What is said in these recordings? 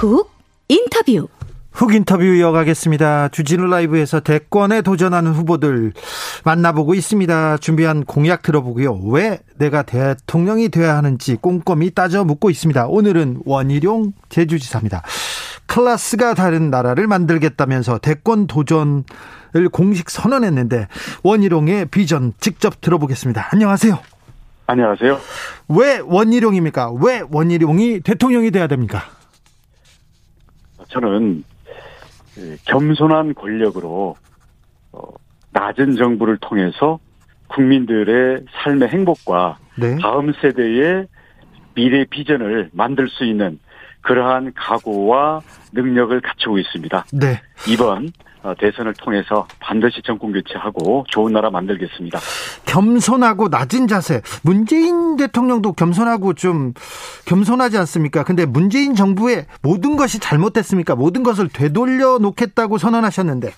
훅 인터뷰. 훅 인터뷰 이어가겠습니다. 주진우 라이브에서 대권에 도전하는 후보들 만나보고 있습니다. 준비한 공약 들어보고요. 왜 내가 대통령이 돼야 하는지 꼼꼼히 따져 묻고 있습니다. 오늘은 원희룡 제주지사입니다. 클래스가 다른 나라를 만들겠다면서 대권 도전을 공식 선언했는데 원희룡의 비전 직접 들어보겠습니다. 안녕하세요. 안녕하세요. 왜 원희룡입니까? 왜 원희룡이 대통령이 돼야 됩니까? 저는 겸손한 권력으로 어, 낮은 정부를 통해서 국민들의 삶의 행복과 네. 다음 세대의 미래 비전을 만들 수 있는 그러한 각오와 능력을 갖추고 있습니다. 네. 이번 어, 대선을 통해서 반드시 정권 교체하고 좋은 나라 만들겠습니다. 겸손하고 낮은 자세. 문재인 대통령도 겸손하고 좀 겸손하지 않습니까? 근데 문재인 정부의 모든 것이 잘못됐습니까? 모든 것을 되돌려 놓겠다고 선언하셨는데.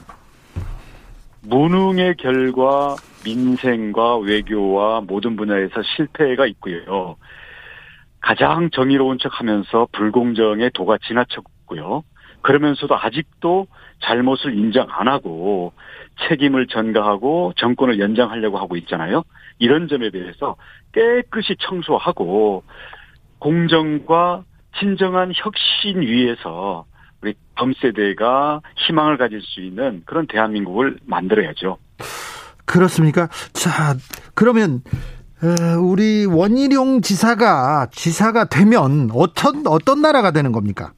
무능의 결과 민생과 외교와 모든 분야에서 실패가 있고요. 가장 정의로운 척 하면서 불공정의 도가 지나쳤고요. 그러면서도 아직도 잘못을 인정 안 하고 책임을 전가하고 정권을 연장하려고 하고 있잖아요. 이런 점에 대해서 깨끗이 청소하고 공정과 진정한 혁신 위에서 우리 다음 세대가 희망을 가질 수 있는 그런 대한민국을 만들어야죠. 그렇습니까? 자, 그러면 우리 원희룡 지사가 지사가 되면 어떤 어떤 나라가 되는 겁니까?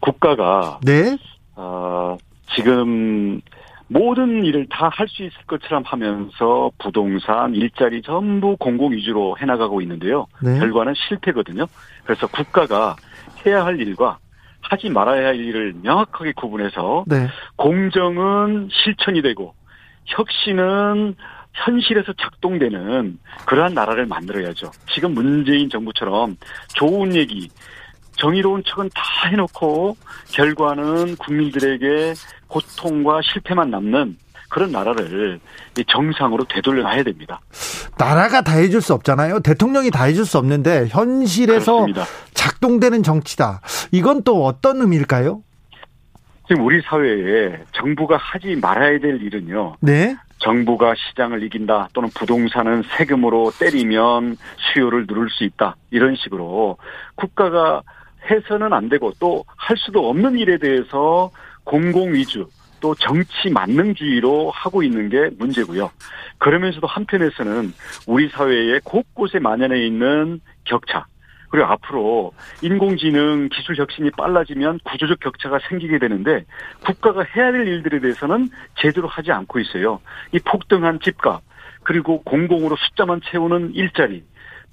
국가가 네. 어, 지금 모든 일을 다 할 수 있을 것처럼 하면서 부동산, 일자리 전부 공공 위주로 해나가고 있는데요. 네. 결과는 실패거든요. 그래서 국가가 해야 할 일과 하지 말아야 할 일을 명확하게 구분해서 네. 공정은 실천이 되고 혁신은 현실에서 작동되는 그러한 나라를 만들어야죠. 지금 문재인 정부처럼 좋은 얘기, 정의로운 척은 다 해놓고 결과는 국민들에게 고통과 실패만 남는 그런 나라를 정상으로 되돌려놔야 됩니다. 나라가 다 해줄 수 없잖아요. 대통령이 다 해줄 수 없는데 현실에서 그렇습니다. 작동되는 정치다. 이건 또 어떤 의미일까요? 지금 우리 사회에 정부가 하지 말아야 될 일은요. 네. 정부가 시장을 이긴다 또는 부동산은 세금으로 때리면 수요를 누를 수 있다 이런 식으로 국가가 해서는 안 되고 또 할 수도 없는 일에 대해서 공공 위주 또 정치 만능주의로 하고 있는 게 문제고요. 그러면서도 한편에서는 우리 사회에 곳곳에 만연해 있는 격차 그리고 앞으로 인공지능 기술 혁신이 빨라지면 구조적 격차가 생기게 되는데 국가가 해야 될 일들에 대해서는 제대로 하지 않고 있어요. 이 폭등한 집값 그리고 공공으로 숫자만 채우는 일자리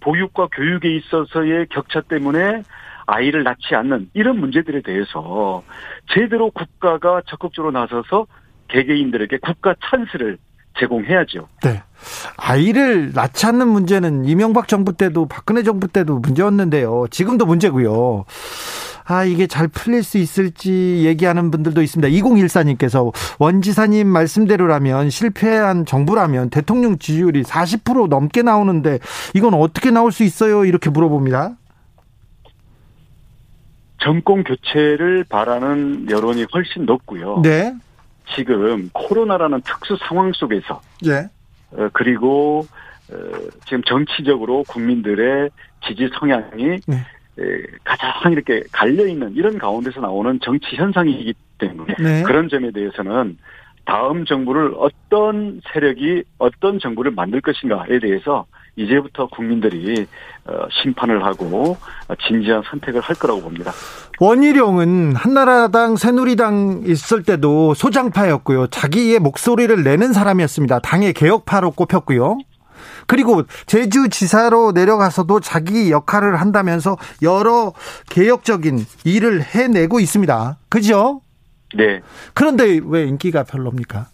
보육과 교육에 있어서의 격차 때문에 아이를 낳지 않는 이런 문제들에 대해서 제대로 국가가 적극적으로 나서서 개개인들에게 국가 찬스를 제공해야죠. 네. 아이를 낳지 않는 문제는 이명박 정부 때도 박근혜 정부 때도 문제였는데요. 지금도 문제고요. 아, 이게 잘 풀릴 수 있을지 얘기하는 분들도 있습니다. 2014님께서 원지사님 말씀대로라면 실패한 정부라면 대통령 지지율이 40% 넘게 나오는데 이건 어떻게 나올 수 있어요? 이렇게 물어봅니다. 정권 교체를 바라는 여론이 훨씬 높고요. 네. 지금 코로나라는 특수 상황 속에서 네. 어, 그리고 어, 지금 정치적으로 국민들의 지지 성향이 네. 에, 가장 이렇게 갈려 있는 이런 가운데서 나오는 정치 현상이기 때문에 네. 그런 점에 대해서는 다음 정부를 어떤 세력이 어떤 정부를 만들 것인가에 대해서 이제부터 국민들이 어, 심판을 하고 진지한 선택을 할 거라고 봅니다. 원희룡은 한나라당 새누리당 있을 때도 소장파였고요. 자기의 목소리를 내는 사람이었습니다. 당의 개혁파로 꼽혔고요. 그리고 제주지사로 내려가서도 자기 역할을 한다면서 여러 개혁적인 일을 해내고 있습니다. 그죠? 네. 그런데 왜 인기가 별로입니까?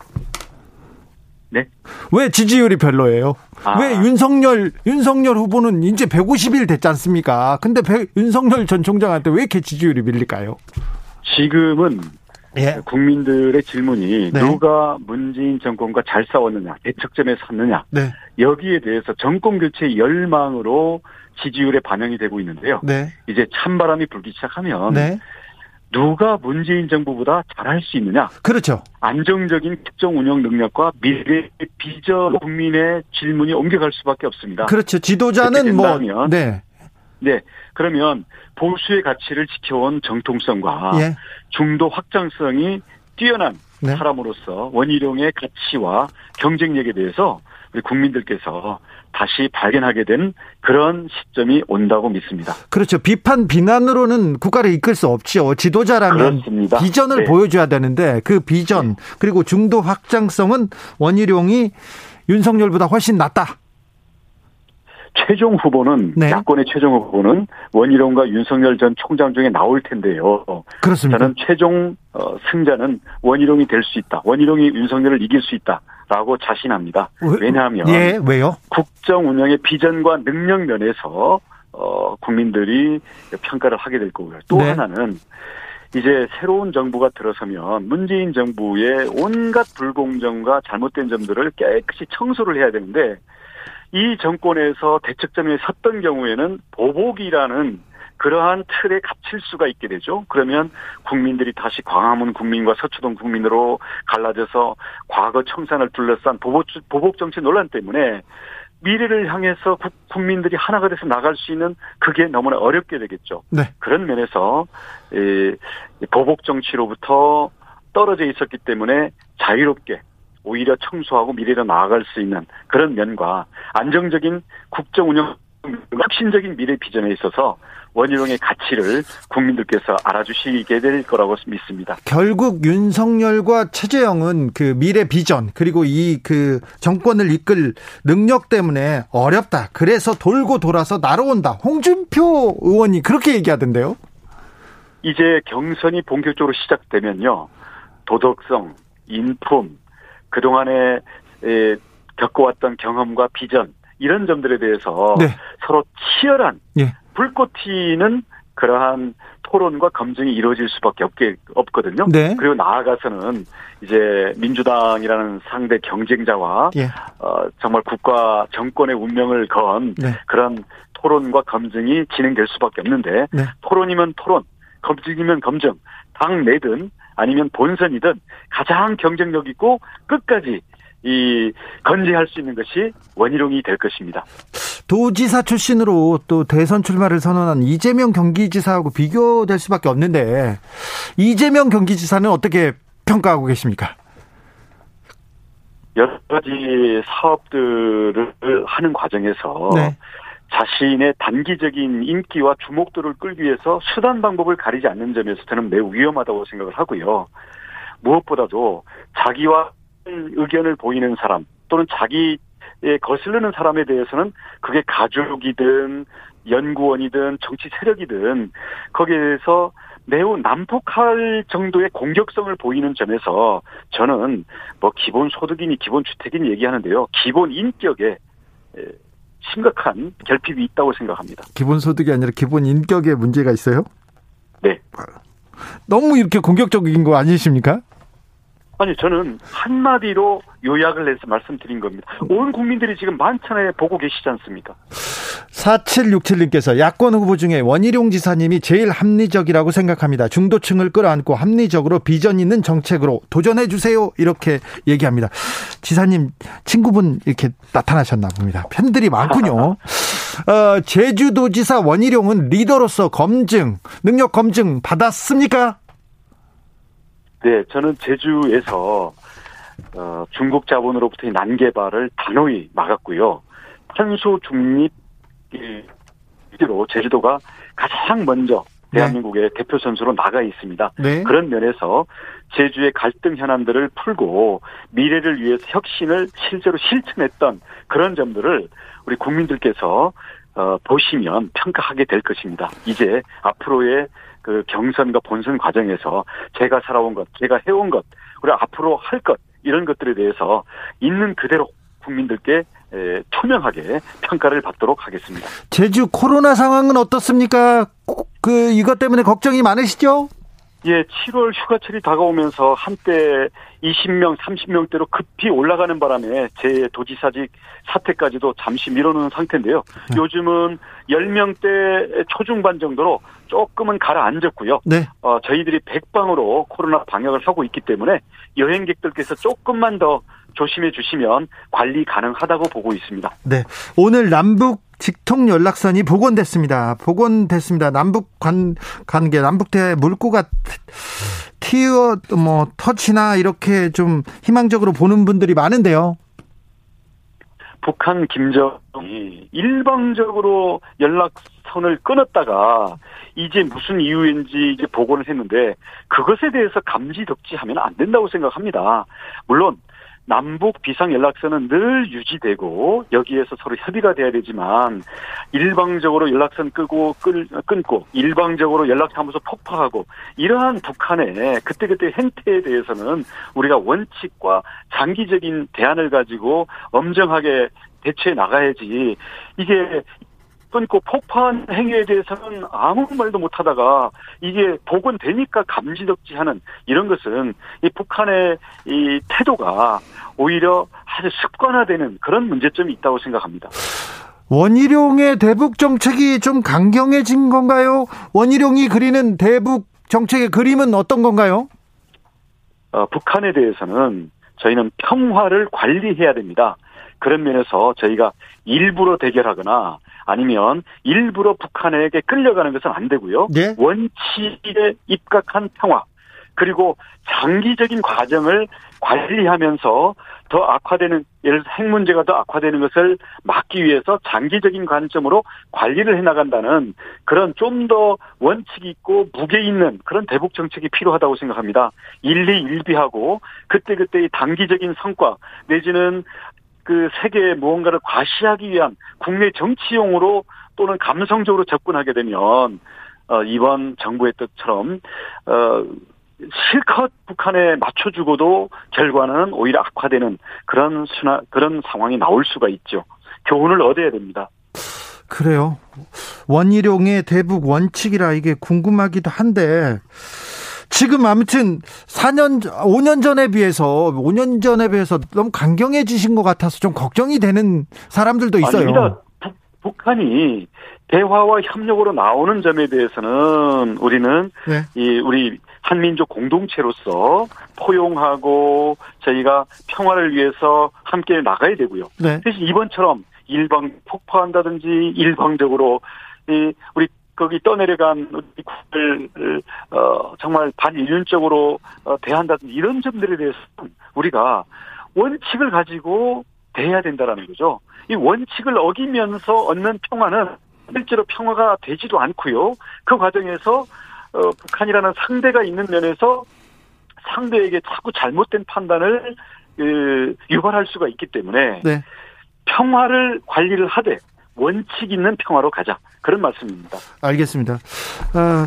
네. 왜 지지율이 별로예요? 아. 왜 윤석열 윤석열 후보는 이제 150일 됐지 않습니까? 근데 배, 윤석열 전 총장한테 왜 이렇게 지지율이 밀릴까요? 지금은 예. 국민들의 질문이 네. 누가 문재인 정권과 잘 싸웠느냐, 대척점에 섰느냐, 네. 여기에 대해서 정권 교체 열망으로 지지율에 반영이 되고 있는데요. 네. 이제 찬바람이 불기 시작하면 네. 누가 문재인 정부보다 잘할 수 있느냐, 그렇죠. 안정적인 국정 운영 능력과 미래 비전 국민의 질문이 옮겨갈 수밖에 없습니다. 그렇죠. 지도자는 뭐 네. 네, 그러면 보수의 가치를 지켜온 정통성과 예. 중도 확장성이 뛰어난 네. 사람으로서 원희룡의 가치와 경쟁력에 대해서 우리 국민들께서 다시 발견하게 된 그런 시점이 온다고 믿습니다. 그렇죠. 비판 비난으로는 국가를 이끌 수 없죠. 지도자라면 그렇습니다. 비전을 네. 보여줘야 되는데 그 비전 그리고 중도 확장성은 원희룡이 윤석열보다 훨씬 낫다. 최종 후보는 네. 야권의 최종 후보는 원희룡과 윤석열 전 총장 중에 나올 텐데요. 그렇습니까? 저는 최종 어, 승자는 원희룡이 될 수 있다. 원희룡이 윤석열을 이길 수 있다라고 자신합니다. 왜- 왜냐하면 예, 왜요? 국정 운영의 비전과 능력 면에서 어, 국민들이 평가를 하게 될 거고요. 또 네. 하나는 이제 새로운 정부가 들어서면 문재인 정부의 온갖 불공정과 잘못된 점들을 깨끗이 청소를 해야 되는데 이 정권에서 대책점에 섰던 경우에는 보복이라는 그러한 틀에 갇힐 수가 있게 되죠. 그러면 국민들이 다시 광화문 국민과 서초동 국민으로 갈라져서 과거 청산을 둘러싼 보복, 보복 정치 논란 때문에 미래를 향해서 국- 국민들이 하나가 돼서 나갈 수 있는 그게 너무나 어렵게 되겠죠. 네. 그런 면에서 이 보복 정치로부터 떨어져 있었기 때문에 자유롭게 오히려 청소하고 미래로 나아갈 수 있는 그런 면과 안정적인 국정 운영 혁신적인 미래 비전에 있어서 원희룡의 가치를 국민들께서 알아주시게 될 거라고 믿습니다. 결국 윤석열과 최재형은 그 미래 비전 그리고 이 그 정권을 이끌 능력 때문에 어렵다. 그래서 돌고 돌아서 날아온다. 홍준표 의원이 그렇게 얘기하던데요. 이제 경선이 본격적으로 시작되면요. 도덕성, 인품, 그동안에 에, 겪어왔던 경험과 비전 이런 점들에 대해서 네. 서로 치열한 예. 불꽃 튀는 그러한 토론과 검증이 이루어질 수밖에 없게 없거든요. 네. 그리고 나아가서는 이제 민주당이라는 상대 경쟁자와 예. 어, 정말 국가 정권의 운명을 건 네. 그런 토론과 검증이 진행될 수밖에 없는데 네. 토론이면 토론, 검증이면 검증, 당 내든 아니면 본선이든 가장 경쟁력 있고 끝까지 이 건재할 수 있는 것이 원희룡이 될 것입니다. 도지사 출신으로 또 대선 출마를 선언한 이재명 경기지사하고 비교될 수밖에 없는데 이재명 경기지사는 어떻게 평가하고 계십니까? 여러 가지 사업들을 하는 과정에서 네. 자신의 단기적인 인기와 주목도를 끌기 위해서 수단 방법을 가리지 않는 점에서 저는 매우 위험하다고 생각을 하고요. 무엇보다도 자기와 의견을 보이는 사람 또는 자기에 거슬리는 사람에 대해서는 그게 가족이든 연구원이든 정치 세력이든 거기에 대해서 매우 난폭할 정도의 공격성을 보이는 점에서 저는 뭐 기본 소득이니 기본 주택이니 얘기하는데요. 기본 인격에 에, 심각한 결핍이 있다고 생각합니다. 기본소득이 아니라 기본 인격에 문제가 있어요? 네. 너무 이렇게 공격적인 거 아니십니까? 아니 저는 한마디로 요약을 해서 말씀드린 겁니다. 온 국민들이 지금 만찬에 보고 계시지 않습니까? 4767님께서 야권 후보 중에 원희룡 지사님이 제일 합리적이라고 생각합니다. 중도층을 끌어안고 합리적으로 비전 있는 정책으로 도전해 주세요. 이렇게 얘기합니다. 지사님 친구분 이렇게 나타나셨나 봅니다. 팬들이 많군요. 어, 제주도지사 원희룡은 리더로서 검증, 능력 검증 받았습니까? 네, 저는 제주에서 어, 중국 자본으로부터의 난개발을 단호히 막았고요. 탄소 중립 로 제주도가 가장 먼저 대한민국의 네. 대표 선수로 나가 있습니다. 네. 그런 면에서 제주의 갈등 현안들을 풀고 미래를 위해서 혁신을 실제로 실천했던 그런 점들을 우리 국민들께서 어, 보시면 평가하게 될 것입니다. 이제 앞으로의 그 경선과 본선 과정에서 제가 살아온 것, 제가 해온 것, 우리 앞으로 할 것, 이런 것들에 대해서 있는 그대로 국민들께 에, 투명하게 평가를 받도록 하겠습니다. 제주 코로나 상황은 어떻습니까? 그 이것 때문에 걱정이 많으시죠? 예, 7월 휴가철이 다가오면서 한때 20명, 30명대로 급히 올라가는 바람에 제 도지사직 사태까지도 잠시 미뤄놓은 상태인데요. 네. 요즘은 10명대 초중반 정도로 조금은 가라앉았고요. 네. 어, 저희들이 백방으로 코로나 방역을 하고 있기 때문에 여행객들께서 조금만 더 조심해 주시면 관리 가능하다고 보고 있습니다. 네. 오늘 남북 직통 연락선이 복원됐습니다. 복원됐습니다. 남북 관, 관계, 남북대 물꼬가 튀어, 뭐, 터치나 이렇게 좀 희망적으로 보는 분들이 많은데요. 북한 김정이 일방적으로 연락선을 끊었다가 이제 무슨 이유인지 이제 복원을 했는데 그것에 대해서 감지덕지하면 안 된다고 생각합니다. 물론 남북 비상 연락선은 늘 유지되고 여기에서 서로 협의가 돼야 되지만 일방적으로 연락선 끄고 끌, 끊고 일방적으로 연락사무소 폭파하고 이러한 북한의 그때그때 행태에 대해서는 우리가 원칙과 장기적인 대안을 가지고 엄정하게 대처해 나가야지. 이게 끊고 폭파한 행위에 대해서는 아무 말도 못하다가 이게 복원되니까 감지덕지하는 이런 것은 이 북한의 이 태도가 오히려 아주 습관화되는 그런 문제점이 있다고 생각합니다. 원희룡의 대북 정책이 좀 강경해진 건가요? 원희룡이 그리는 대북 정책의 그림은 어떤 건가요? 어, 북한에 대해서는 저희는 평화를 관리해야 됩니다. 그런 면에서 저희가 일부러 대결하거나 아니면 일부러 북한에게 끌려가는 것은 안 되고요. 네? 원칙에 입각한 평화 그리고 장기적인 과정을 관리하면서 더 악화되는 예를 들어 핵 문제가 더 악화되는 것을 막기 위해서 장기적인 관점으로 관리를 해 나간다는 그런 좀 더 원칙이 있고 무게 있는 그런 대북 정책이 필요하다고 생각합니다. 일리 일비하고 그때그때의 단기적인 성과 내지는 그 세계에 무언가를 과시하기 위한 국내 정치용으로 또는 감성적으로 접근하게 되면 어 이번 정부의 뜻처럼 어 실컷 북한에 맞춰주고도 결과는 오히려 악화되는 그런 순화, 그런 상황이 나올 수가 있죠. 교훈을 얻어야 됩니다. 그래요. 원희룡의 대북 원칙이라 이게 궁금하기도 한데 지금 아무튼 4년, 5년 전에 비해서, 5년 전에 비해서 너무 강경해지신 것 같아서 좀 걱정이 되는 사람들도 있어요. 아닙니다. 북, 북한이 대화와 협력으로 나오는 점에 대해서는 우리는 네. 이 우리 한민족 공동체로서 포용하고 저희가 평화를 위해서 함께 나가야 되고요. 네. 대신 이번처럼 일방 폭파한다든지 일방적으로 이 우리 거기 떠내려간 국을 어 정말 반인륜적으로 어, 대한다든지 이런 점들에 대해서는 우리가 원칙을 가지고 대해야 된다라는 거죠. 이 원칙을 어기면서 얻는 평화는 실제로 평화가 되지도 않고요. 그 과정에서 어, 북한이라는 상대가 있는 면에서 상대에게 자꾸 잘못된 판단을 그, 유발할 수가 있기 때문에 네. 평화를 관리를 하되 원칙 있는 평화로 가자. 그런 말씀입니다. 알겠습니다. 어,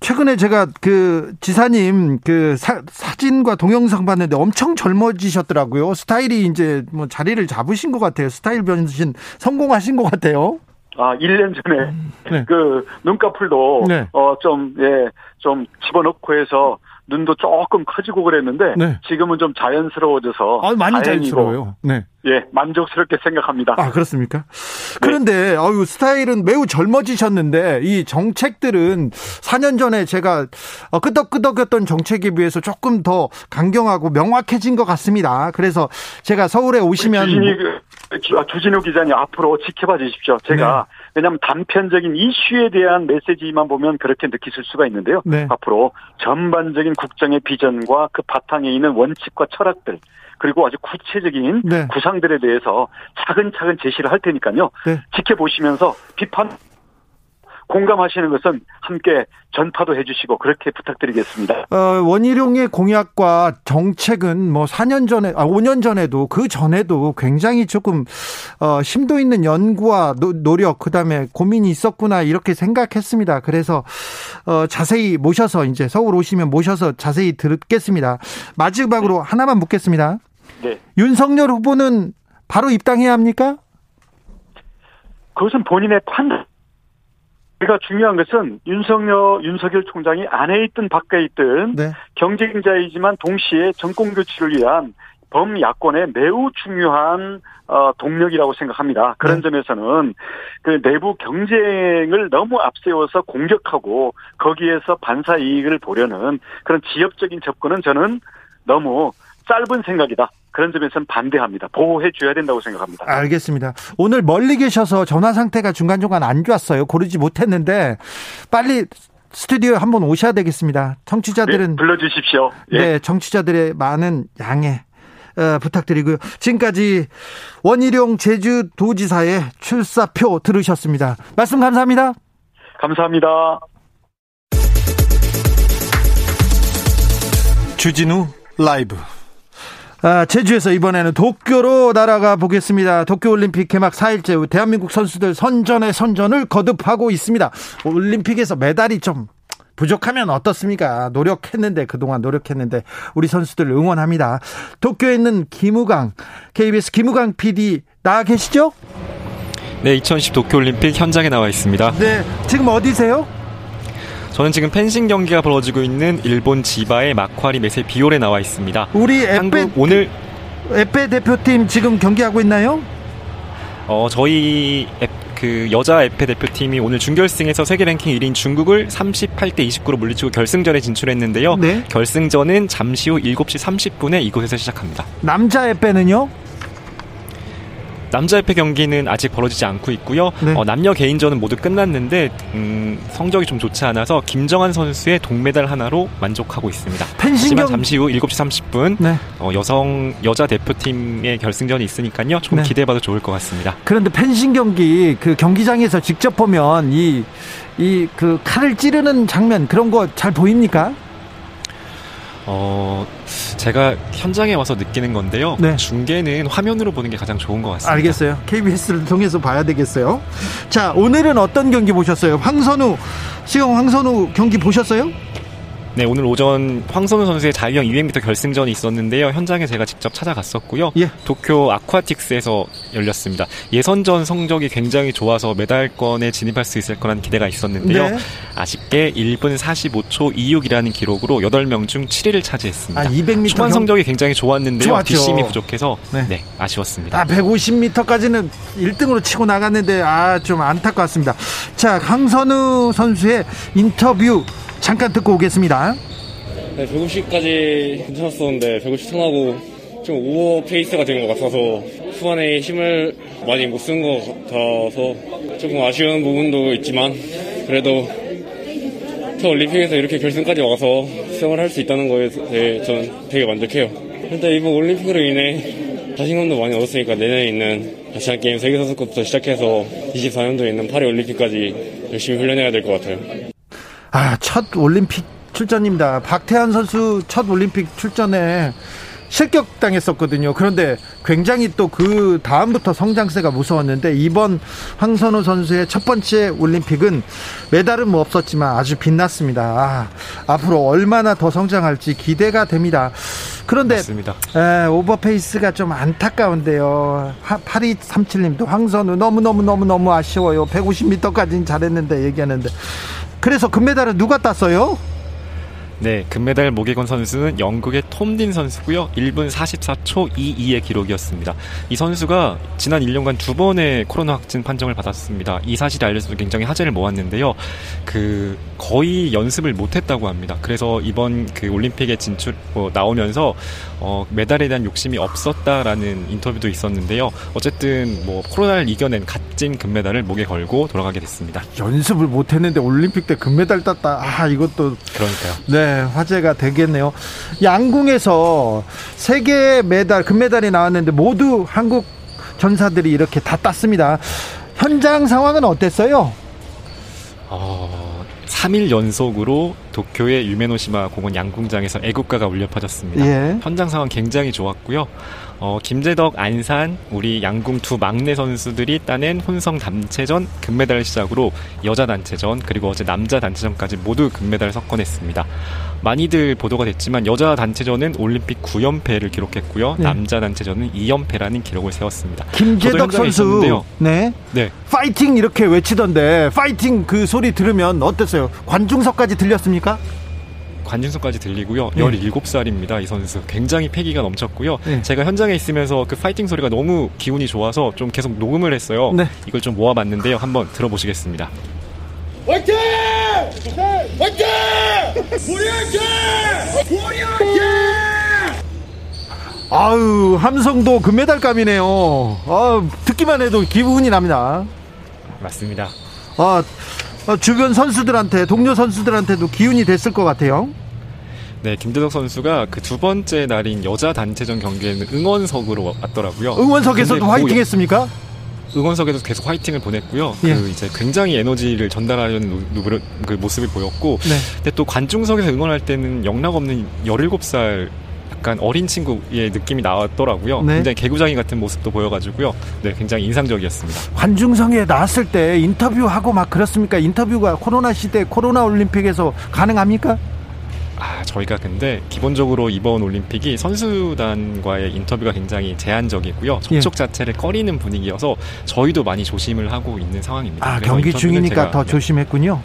최근에 제가 그 지사님 그 사, 사진과 동영상 봤는데 엄청 젊어지셨더라고요. 스타일이 이제 뭐 자리를 잡으신 것 같아요. 스타일 변신 성공하신 것 같아요. 아, 1년 전에 네. 그 눈꺼풀도 네. 어 좀 예, 좀 집어넣고 해서 눈도 조금 커지고 그랬는데 네. 지금은 좀 자연스러워져서 아, 많이 자연스러워요. 네. 예, 만족스럽게 생각합니다. 아, 그렇습니까? 네. 그런데 아유, 스타일은 매우 젊어지셨는데 이 정책들은 4년 전에 제가 어, 끄덕끄덕했던 정책에 비해서 조금 더 강경하고 명확해진 것 같습니다. 그래서 제가 서울에 오시면 주진우, 그, 주진우 기자님 앞으로 지켜봐 주십시오. 제가 네. 왜냐하면 단편적인 이슈에 대한 메시지만 보면 그렇게 느끼실 수가 있는데요. 네. 앞으로 전반적인 국정의 비전과 그 바탕에 있는 원칙과 철학들 그리고 아주 구체적인 네. 구상들에 대해서 차근차근 제시를 할 테니까요. 네. 지켜보시면서 비판 공감하시는 것은 함께 전파도 해주시고 그렇게 부탁드리겠습니다. 어, 원희룡의 공약과 정책은 뭐 4년 전에, 아, 5년 전에도 그 전에도 굉장히 조금, 어, 심도 있는 연구와 노, 노력, 그 다음에 고민이 있었구나, 이렇게 생각했습니다. 그래서, 어, 자세히 모셔서 이제 서울 오시면 모셔서 자세히 듣겠습니다. 마지막으로 네. 하나만 묻겠습니다. 네. 윤석열 후보는 바로 입당해야 합니까? 그것은 본인의 판단. 우리가 중요한 것은 윤석열, 윤석열 총장이 안에 있든 밖에 있든 네. 경쟁자이지만 동시에 정권 교체를 위한 범야권의 매우 중요한 어, 동력이라고 생각합니다. 그런 네. 점에서는 그 내부 경쟁을 너무 앞세워서 공격하고 거기에서 반사 이익을 보려는 그런 지역적인 접근은 저는 너무 짧은 생각이다. 그런 점에서는 반대합니다. 보호해 줘야 된다고 생각합니다. 알겠습니다. 오늘 멀리 계셔서 전화 상태가 중간중간 안 좋았어요. 고르지 못했는데 빨리 스튜디오에 한번 오셔야 되겠습니다. 청취자들은 네, 불러주십시오. 예. 네, 청취자들의 많은 양해 어, 부탁드리고요. 지금까지 원희룡 제주도지사의 출사표 들으셨습니다. 말씀 감사합니다. 감사합니다. 주진우 라이브 아, 제주에서 이번에는 도쿄로 날아가 보겠습니다. 도쿄올림픽 개막 4일째 후 대한민국 선수들 선전의 선전을 거듭하고 있습니다. 올림픽에서 메달이 좀 부족하면 어떻습니까? 노력했는데 그동안 노력했는데 우리 선수들 응원합니다. 도쿄에 있는 김우강 KBS 김우강 PD 나와 계시죠? 네, 2010 도쿄올림픽 현장에 나와 있습니다. 네, 지금 어디세요? 저는 지금 펜싱 경기가 벌어지고 있는 일본 지바의 마쿠아리 메세 비올에 나와 있습니다. 우리 에페 오늘 에페 대표팀 지금 경기하고 있나요? 어 저희 에, 그 여자 에페 대표팀이 오늘 준결승에서 세계 랭킹 1인 중국을 38대 29로 물리치고 결승전에 진출했는데요. 네. 결승전은 잠시 후 7시 30분에 이곳에서 시작합니다. 남자 에페는요? 남자 협회 경기는 아직 벌어지지 않고 있고요. 네. 어, 남녀 개인전은 모두 끝났는데 음, 성적이 좀 좋지 않아서 김정한 선수의 동메달 하나로 만족하고 있습니다. 하지만 잠시 후 7시 30분 네. 어, 여성 여자 대표팀의 결승전이 있으니까요. 좀 네. 기대해봐도 좋을 것 같습니다. 그런데 펜싱 경기 그 경기장에서 직접 보면 이 이 그 칼을 찌르는 장면 그런 거 잘 보입니까? 어, 제가 현장에 와서 느끼는 건데요. 네. 중계는 화면으로 보는 게 가장 좋은 것 같습니다. 알겠어요. KBS를 통해서 봐야 되겠어요. 자, 오늘은 어떤 경기 보셨어요? 황선우, 시영 황선우 경기 보셨어요? 네, 오늘 오전 황선우 선수의 자유형 200m 결승전이 있었는데요. 현장에 제가 직접 찾아갔었고요. 예. 도쿄 아쿠아틱스에서 열렸습니다. 예선전 성적이 굉장히 좋아서 메달권에 진입할 수 있을 거라는 기대가 있었는데요. 네. 아쉽게 1분 45초 26이라는 기록으로 8명 중 7위를 차지했습니다. 아, 200m 초반 성적이 굉장히 좋았는데요. 좋았죠. 뒷심이 부족해서 네. 네, 아쉬웠습니다. 아, 150m까지는 1등으로 치고 나갔는데 아, 좀 안타깝습니다. 자, 강선우 선수의 인터뷰 잠깐 듣고 오겠습니다. 네, 150까지 괜찮았었는데 150 턴하고 좀 오버 페이스가 된 것 같아서 후반에 힘을 많이 못 쓴 것 같아서 조금 아쉬운 부분도 있지만 그래도 저 올림픽에서 이렇게 결승까지 와서 수영을 할 수 있다는 거에 대해 저는 되게 만족해요. 일단 이번 올림픽으로 인해 자신감도 많이 얻었으니까 내년에 있는 아시안 게임 세계선수권부터 시작해서 24년도에 있는 파리 올림픽까지 열심히 훈련해야 될 것 같아요. 아, 첫 올림픽 출전입니다. 박태환 선수 첫 올림픽 출전에 실격당했었거든요. 그런데 굉장히 또 그 다음부터 성장세가 무서웠는데 이번 황선우 선수의 첫 번째 올림픽은 메달은 뭐 없었지만 아주 빛났습니다. 아, 앞으로 얼마나 더 성장할지 기대가 됩니다. 그런데 에, 오버페이스가 좀 안타까운데요. 8237님도 황선우 너무너무너무너무 아쉬워요. 150m까지는 잘했는데 얘기하는데 그래서 금메달은 누가 땄어요? 네, 금메달 모계건 선수는 영국의 톰딘 선수고요. 1분 44초 22의 기록이었습니다. 이 선수가 지난 1년간 두 번의 코로나 확진 판정을 받았습니다. 이 사실이 알려져서 굉장히 화제를 모았는데요. 그 거의 연습을 못했다고 합니다. 그래서 이번 그 올림픽에 진출 뭐 나오면서 어, 메달에 대한 욕심이 없었다라는 인터뷰도 있었는데요. 어쨌든 뭐 코로나를 이겨낸 값진 금메달을 목에 걸고 돌아가게 됐습니다. 연습을 못했는데 올림픽 때 금메달 땄다. 아 이것도 그러니까요. 네. 네, 화제가 되겠네요. 양궁에서 세계 메달, 금메달이 나왔는데 모두 한국 전사들이 이렇게 다 땄습니다. 현장 상황은 어땠어요? 어, 3일 연속으로 도쿄의 유메노시마 공원 양궁장에서 애국가가 울려 퍼졌습니다. 예. 현장 상황 굉장히 좋았고요. 어, 김재덕, 안산, 우리 양궁 두 막내 선수들이 따낸 혼성 단체전 금메달 시작으로 여자 단체전 그리고 어제 남자 단체전까지 모두 금메달을 석권했습니다. 많이들 보도가 됐지만 여자 단체전은 올림픽 9연패를 기록했고요. 네. 남자 단체전은 2연패라는 기록을 세웠습니다. 김재덕 선수. 네 네. 파이팅 이렇게 외치던데 파이팅 그 소리 들으면 어땠어요? 관중석까지 들렸습니까? 관중석까지 들리고요. 네. 17살입니다. 이 선수. 굉장히 패기가 넘쳤고요. 네. 제가 현장에 있으면서 그 파이팅 소리가 너무 기운이 좋아서 좀 계속 녹음을 했어요. 네. 이걸 좀 모아봤는데요. 한번 들어보시겠습니다. 화이팅! 화이팅! 우리 화이팅! 우리 화이팅! 아유 함성도 금메달감이네요. 아 듣기만 해도 기분이 납니다. 맞습니다. 아, 아, 주변 선수들한테 동료 선수들한테도 기운이 됐을 것 같아요. 네, 김대덕 선수가 그 두 번째 날인 여자 단체전 경기에는 응원석으로 왔더라고요. 응원석에서도 그 화이팅했습니까? 응원석에도 계속 화이팅을 보냈고요. 예. 그 이제 굉장히 에너지를 전달하려는 노- 그 모습을 보였고, 네. 근데 또 관중석에서 응원할 때는 영락 없는 17살 약간 어린 친구의 느낌이 나왔더라고요. 네. 굉장히 개구장이 같은 모습도 보여가지고요. 네, 굉장히 인상적이었습니다. 관중석에 나왔을 때 인터뷰하고 막 그렇습니까? 인터뷰가 코로나 시대 코로나 올림픽에서 가능합니까? 아, 저희가 근데 기본적으로 이번 올림픽이 선수단과의 인터뷰가 굉장히 제한적이고요. 예. 접촉 자체를 꺼리는 분위기여서 저희도 많이 조심을 하고 있는 상황입니다. 아 경기 중이니까 더 네. 조심했군요.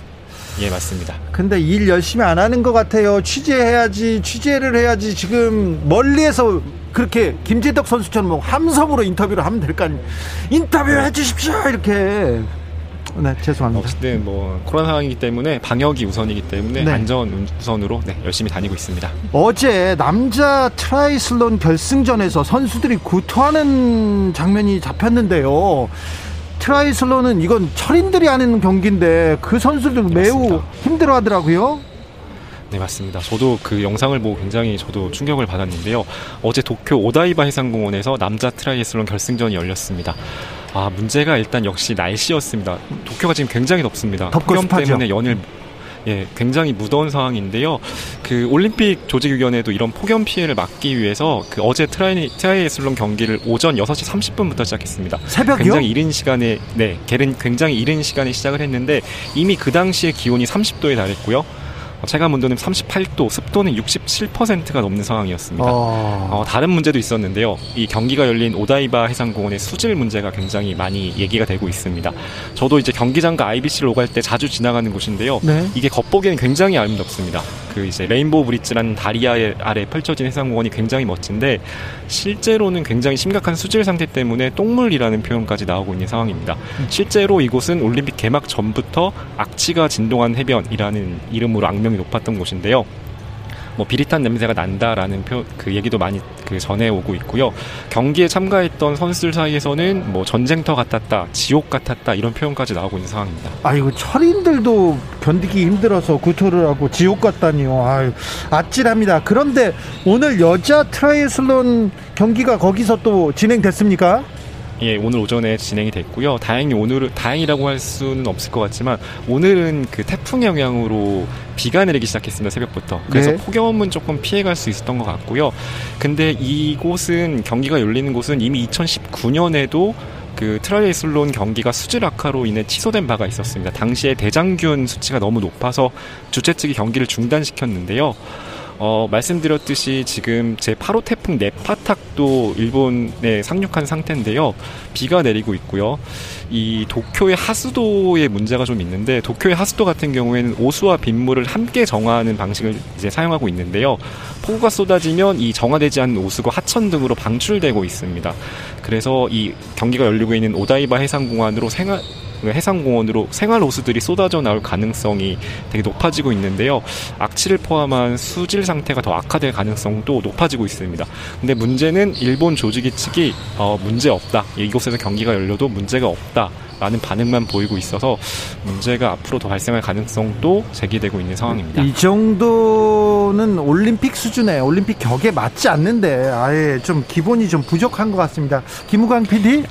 예, 맞습니다. 근데 일 열심히 안 하는 것 같아요. 취재해야지, 취재를 해야지. 지금 멀리에서 그렇게 김재덕 선수처럼 뭐 함성으로 인터뷰를 하면 될 거 아니에요. 인터뷰 해주십시오. 이렇게. 네, 죄송합니다. 어쨌든 뭐 코로나 상황이기 때문에 방역이 우선이기 때문에 네. 안전 우선으로 네, 열심히 다니고 있습니다. 어제 남자 트라이슬론 결승전에서 선수들이 구토하는 장면이 잡혔는데요. 트라이슬론은 이건 철인들이 하는 경기인데 그 선수들 매우 맞습니다. 힘들어 하더라고요. 네, 맞습니다. 저도 그 영상을 보고 굉장히 저도 충격을 받았는데요. 어제 도쿄 오다이바 해상공원에서 남자 트라이애슬론 결승전이 열렸습니다. 아, 문제가 일단 역시 날씨였습니다. 도쿄가 지금 굉장히 덥습니다. 덥고 습하죠. 때문에 연일 예, 굉장히 무더운 상황인데요. 그 올림픽 조직위원회도 이런 폭염 피해를 막기 위해서 그 어제 트라이, 트라이애슬론 경기를 오전 6시 30분부터 시작했습니다. 새벽이요? 굉장히 이른 시간에 네, 굉장히 이른 시간에 시작을 했는데 이미 그 당시에 기온이 30도에 달했고요. 어, 체감 온도는 38도, 습도는 67%가 넘는 상황이었습니다. 어, 어, 다른 문제도 있었는데요. 이 경기가 열린 오다이바 해상공원의 수질 문제가 굉장히 많이 얘기가 되고 있습니다. 저도 이제 경기장과 IBC를 오갈 때 자주 지나가는 곳인데요. 네. 이게 겉보기에는 굉장히 아름답습니다. 그 이제 레인보우 브릿지라는 다리 아래, 아래 펼쳐진 해상공원이 굉장히 멋진데 실제로는 굉장히 심각한 수질 상태 때문에 똥물이라는 표현까지 나오고 있는 상황입니다. 실제로 이곳은 올림픽 개막 전부터 악취가 진동한 해변이라는 이름으로 악명이 높았던 곳인데요. 뭐 비릿한 냄새가 난다라는 표, 그 얘기도 많이 그 전해오고 있고요. 경기에 참가했던 선수들 사이에서는 뭐 전쟁터 같았다, 지옥 같았다 이런 표현까지 나오고 있는 상황입니다. 아이고 철인들도 견디기 힘들어서 구토를 하고 지옥 같다니요. 아유, 아찔합니다. 그런데 오늘 여자 트라이애슬론 경기가 거기서 또 진행됐습니까? 예, 오늘 오전에 진행이 됐고요. 다행히 오늘은 다행이라고 할 수는 없을 것 같지만 오늘은 그 태풍 영향으로 비가 내리기 시작했습니다. 새벽부터. 그래서 네. 폭염은 조금 피해갈 수 있었던 것 같고요. 근데 이곳은 경기가 열리는 곳은 이미 2019년에도 그 트라이애슬론 경기가 수질 악화로 인해 취소된 바가 있었습니다. 당시에 대장균 수치가 너무 높아서 주최 측이 경기를 중단시켰는데요. 어, 말씀드렸듯이 지금 제 8호 태풍 네파탁도 일본에 상륙한 상태인데요. 비가 내리고 있고요. 이 도쿄의 하수도의 문제가 좀 있는데 도쿄의 하수도 같은 경우에는 오수와 빗물을 함께 정화하는 방식을 이제 사용하고 있는데요. 폭우가 쏟아지면 이 정화되지 않은 오수가 하천 등으로 방출되고 있습니다. 그래서 이 경기가 열리고 있는 오다이바 해상공원으로 생활 해상공원으로 생활 호수들이 쏟아져 나올 가능성이 되게 높아지고 있는데요. 악취를 포함한 수질 상태가 더 악화될 가능성도 높아지고 있습니다. 근데 문제는 일본 조직위 측이 어, 문제 없다. 이곳에서 경기가 열려도 문제가 없다. 라는 반응만 보이고 있어서 문제가 앞으로 더 발생할 가능성도 제기되고 있는 상황입니다. 이 정도는 올림픽 수준의 올림픽 격에 맞지 않는데 아예 좀 기본이 좀 부족한 것 같습니다. 김우광 PD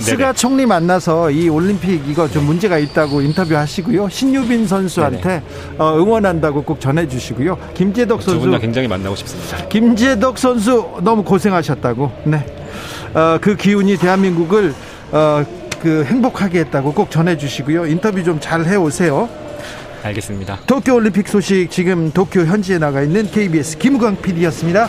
스가 총리 만나서 이 올림픽 이거 좀 문제가 있다고 인터뷰 하시고요. 신유빈 선수한테 어, 응원한다고 꼭 전해주시고요. 김재덕 두분 선수 다 굉장히 만나고 싶습니다. 김재덕 선수 너무 고생하셨다고. 네. 어, 그 기운이 대한민국을 어, 그 행복하게 했다고 꼭 전해주시고요. 인터뷰 좀 잘 해오세요. 알겠습니다. 도쿄 올림픽 소식 지금 도쿄 현지에 나가 있는 KBS 김우광 PD였습니다.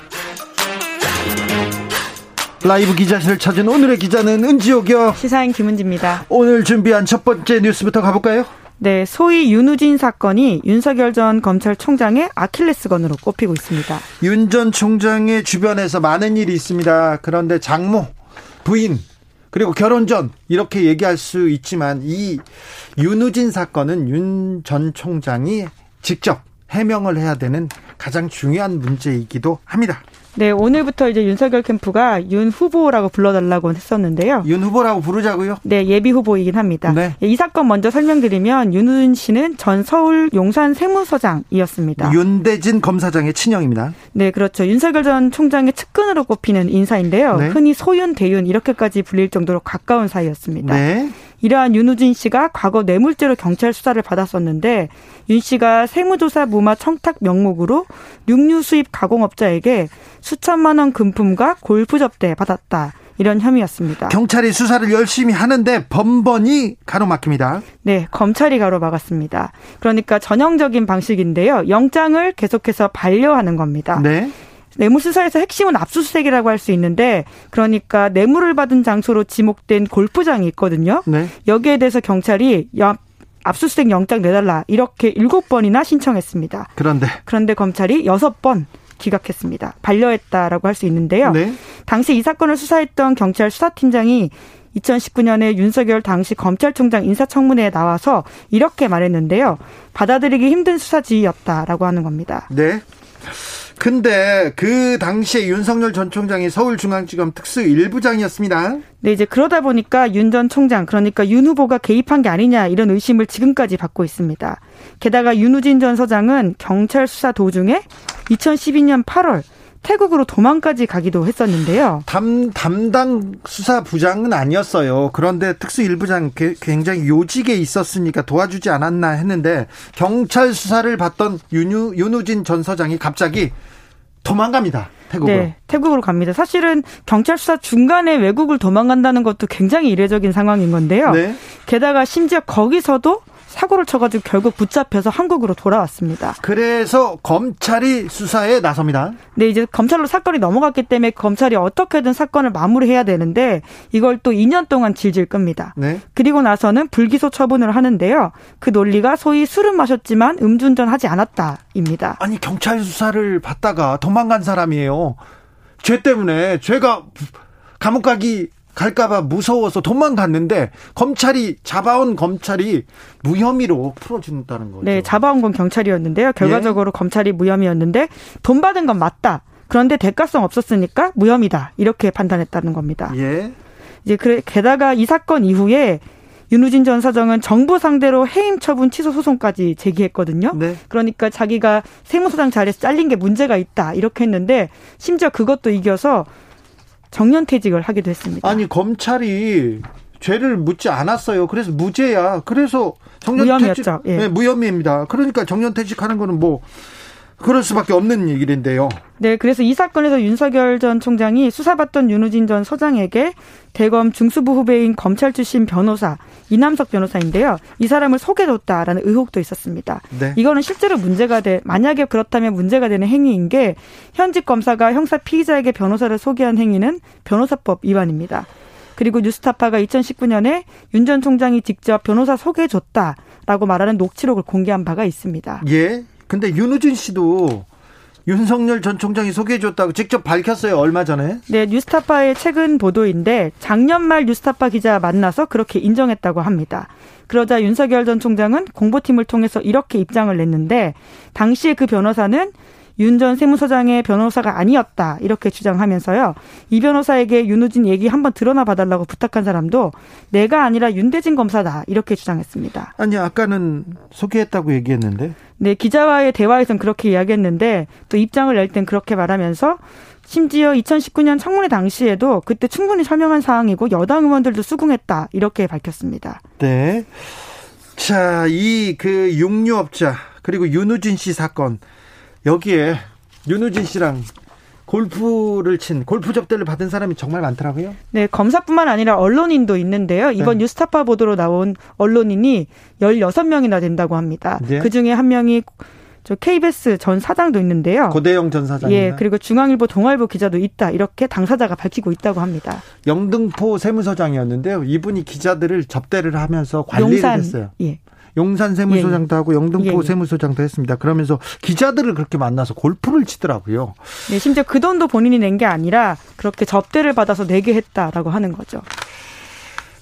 라이브 기자실을 찾은 오늘의 기자는 은지옥이요. 시사인 김은지입니다. 오늘 준비한 첫 번째 뉴스부터 가볼까요? 네, 소위 윤우진 사건이 윤석열 전 검찰총장의 아킬레스건으로 꼽히고 있습니다. 윤 전 총장의 주변에서 많은 일이 있습니다. 그런데 장모, 부인, 그리고 결혼 전 이렇게 얘기할 수 있지만 이 윤우진 사건은 윤 전 총장이 직접 해명을 해야 되는 가장 중요한 문제이기도 합니다. 네, 오늘부터 이제 윤석열 캠프가 윤 후보라고 불러달라고 했었는데요. 윤 후보라고 부르자고요? 네, 예비 후보이긴 합니다. 네. 이 사건 먼저 설명드리면 윤우진 씨는 전 서울 용산 세무서장이었습니다. 윤대진 검사장의 친형입니다. 네, 그렇죠. 윤석열 전 총장의 측근으로 꼽히는 인사인데요. 네. 흔히 소윤, 대윤 이렇게까지 불릴 정도로 가까운 사이였습니다. 네. 이러한 윤우진 씨가 과거 뇌물죄로 경찰 수사를 받았었는데 윤 씨가 세무조사 무마 청탁 명목으로 육류 수입 가공업자에게 수천만 원 금품과 골프 접대 받았다. 이런 혐의였습니다. 경찰이 수사를 열심히 하는데 번번이 가로막힙니다. 네, 검찰이 가로막았습니다. 그러니까 전형적인 방식인데요. 영장을 계속해서 반려하는 겁니다. 네. 뇌물수사에서 핵심은 압수수색이라고 할 수 있는데 그러니까 뇌물을 받은 장소로 지목된 골프장이 있거든요. 네. 여기에 대해서 경찰이 야, 압수수색 영장 내달라 이렇게 일곱 번이나 신청했습니다. 그런데 그런데 검찰이 여섯 번 기각했습니다. 반려했다라고 할 수 있는데요. 네. 당시 이 사건을 수사했던 경찰 수사팀장이 2019년에 윤석열 당시 검찰총장 인사청문회에 나와서 이렇게 말했는데요. 받아들이기 힘든 수사지휘였다라고 하는 겁니다. 네. 근데 그 당시에 윤석열 전 총장이 서울중앙지검 특수 1부장이었습니다. 네, 이제 그러다 보니까 윤 전 총장, 그러니까 윤 후보가 개입한 게 아니냐 이런 의심을 지금까지 받고 있습니다. 게다가 윤우진 전 서장은 경찰 수사 도중에 2012년 8월 태국으로 도망까지 가기도 했었는데요. 담, 담당 수사부장은 아니었어요. 그런데 특수 1부장 굉장히 요직에 있었으니까 도와주지 않았나 했는데 경찰 수사를 받던 윤유, 윤우진 전 서장이 갑자기 도망갑니다. 태국으로. 네, 태국으로 갑니다. 사실은 경찰 수사 중간에 외국을 도망간다는 것도 굉장히 이례적인 상황인 건데요. 네. 게다가 심지어 거기서도 사고를 쳐가지고 결국 붙잡혀서 한국으로 돌아왔습니다. 그래서 검찰이 수사에 나섭니다. 네, 이제 검찰로 사건이 넘어갔기 때문에 검찰이 어떻게든 사건을 마무리해야 되는데 이걸 또 2년 동안 질질 끕니다. 네. 그리고 나서는 불기소 처분을 하는데요. 그 논리가 소위 술은 마셨지만 음주운전 하지 않았다입니다. 아니 경찰 수사를 받다가 도망간 사람이에요. 죄 때문에 죄가 감옥 가기 갈까봐 무서워서 도망갔는데 검찰이 잡아온 검찰이 무혐의로 풀어준다는 거죠. 네, 잡아온 건 경찰이었는데요. 결과적으로 예? 검찰이 무혐의였는데 돈 받은 건 맞다. 그런데 대가성 없었으니까 무혐의다. 이렇게 판단했다는 겁니다. 예. 이제 그래 게다가 이 사건 이후에 윤우진 전 사장은 정부 상대로 해임 처분 취소 소송까지 제기했거든요. 네. 그러니까 자기가 세무서장 자리에서 잘린 게 문제가 있다 이렇게 했는데 심지어 그것도 이겨서 정년퇴직을 하기도 했습니다. 아니 검찰이 죄를 묻지 않았어요. 그래서 무죄야. 그래서 정년퇴직 무혐의였죠. 예. 네, 무혐의입니다. 그러니까 정년퇴직하는 거는 뭐 그럴 수밖에 없는 얘기인데요. 네, 그래서 이 사건에서 윤석열 전 총장이 수사받던 윤우진 전 서장에게 대검 중수부 후배인 검찰 출신 변호사 이남석 변호사인데요. 이 사람을 소개줬다라는 의혹도 있었습니다. 네. 이거는 실제로 문제가 돼 만약에 그렇다면 문제가 되는 행위인 게 현직 검사가 형사 피의자에게 변호사를 소개한 행위는 변호사법 위반입니다. 그리고 뉴스타파가 2019년에 윤 전 총장이 직접 변호사 소개해줬다라고 말하는 녹취록을 공개한 바가 있습니다. 예. 근데 윤우진 씨도 윤석열 전 총장이 소개해줬다고 직접 밝혔어요. 얼마 전에. 네, 뉴스타파의 최근 보도인데 작년 말 뉴스타파 기자 만나서 그렇게 인정했다고 합니다. 그러자 윤석열 전 총장은 공보팀을 통해서 이렇게 입장을 냈는데 당시에 그 변호사는 윤 전 세무서장의 변호사가 아니었다 이렇게 주장하면서요. 이 변호사에게 윤우진 얘기 한번 드러나 봐달라고 부탁한 사람도 내가 아니라 윤대진 검사다 이렇게 주장했습니다. 아니 아까는 소개했다고 얘기했는데. 네, 기자와의 대화에선 그렇게 이야기했는데 또 입장을 낼 땐 그렇게 말하면서 심지어 2019년 청문회 당시에도 그때 충분히 설명한 사항이고 여당 의원들도 수긍했다 이렇게 밝혔습니다. 네. 자, 이 그 육류업자 그리고 윤우진 씨 사건 여기에 윤우진 씨랑 골프를 친 골프 접대를 받은 사람이 정말 많더라고요. 네, 검사뿐만 아니라 언론인도 있는데요. 이번 네. 뉴스타파 보도로 나온 언론인이 16명이나 된다고 합니다. 네. 그중에 한 명이 저 KBS 전 사장도 있는데요. 고대영 전 사장. 예, 그리고 중앙일보 동아일보 기자도 있다. 이렇게 당사자가 밝히고 있다고 합니다. 영등포 세무서장이었는데요. 이분이 기자들을 접대를 하면서 관리를 용산, 했어요. 예. 용산 세무서장도 예, 예. 하고 영등포 예, 예, 세무서장도 했습니다. 그러면서 기자들을 그렇게 만나서 골프를 치더라고요. 네, 심지어 그 돈도 본인이 낸 게 아니라 그렇게 접대를 받아서 내게 했다라고 하는 거죠.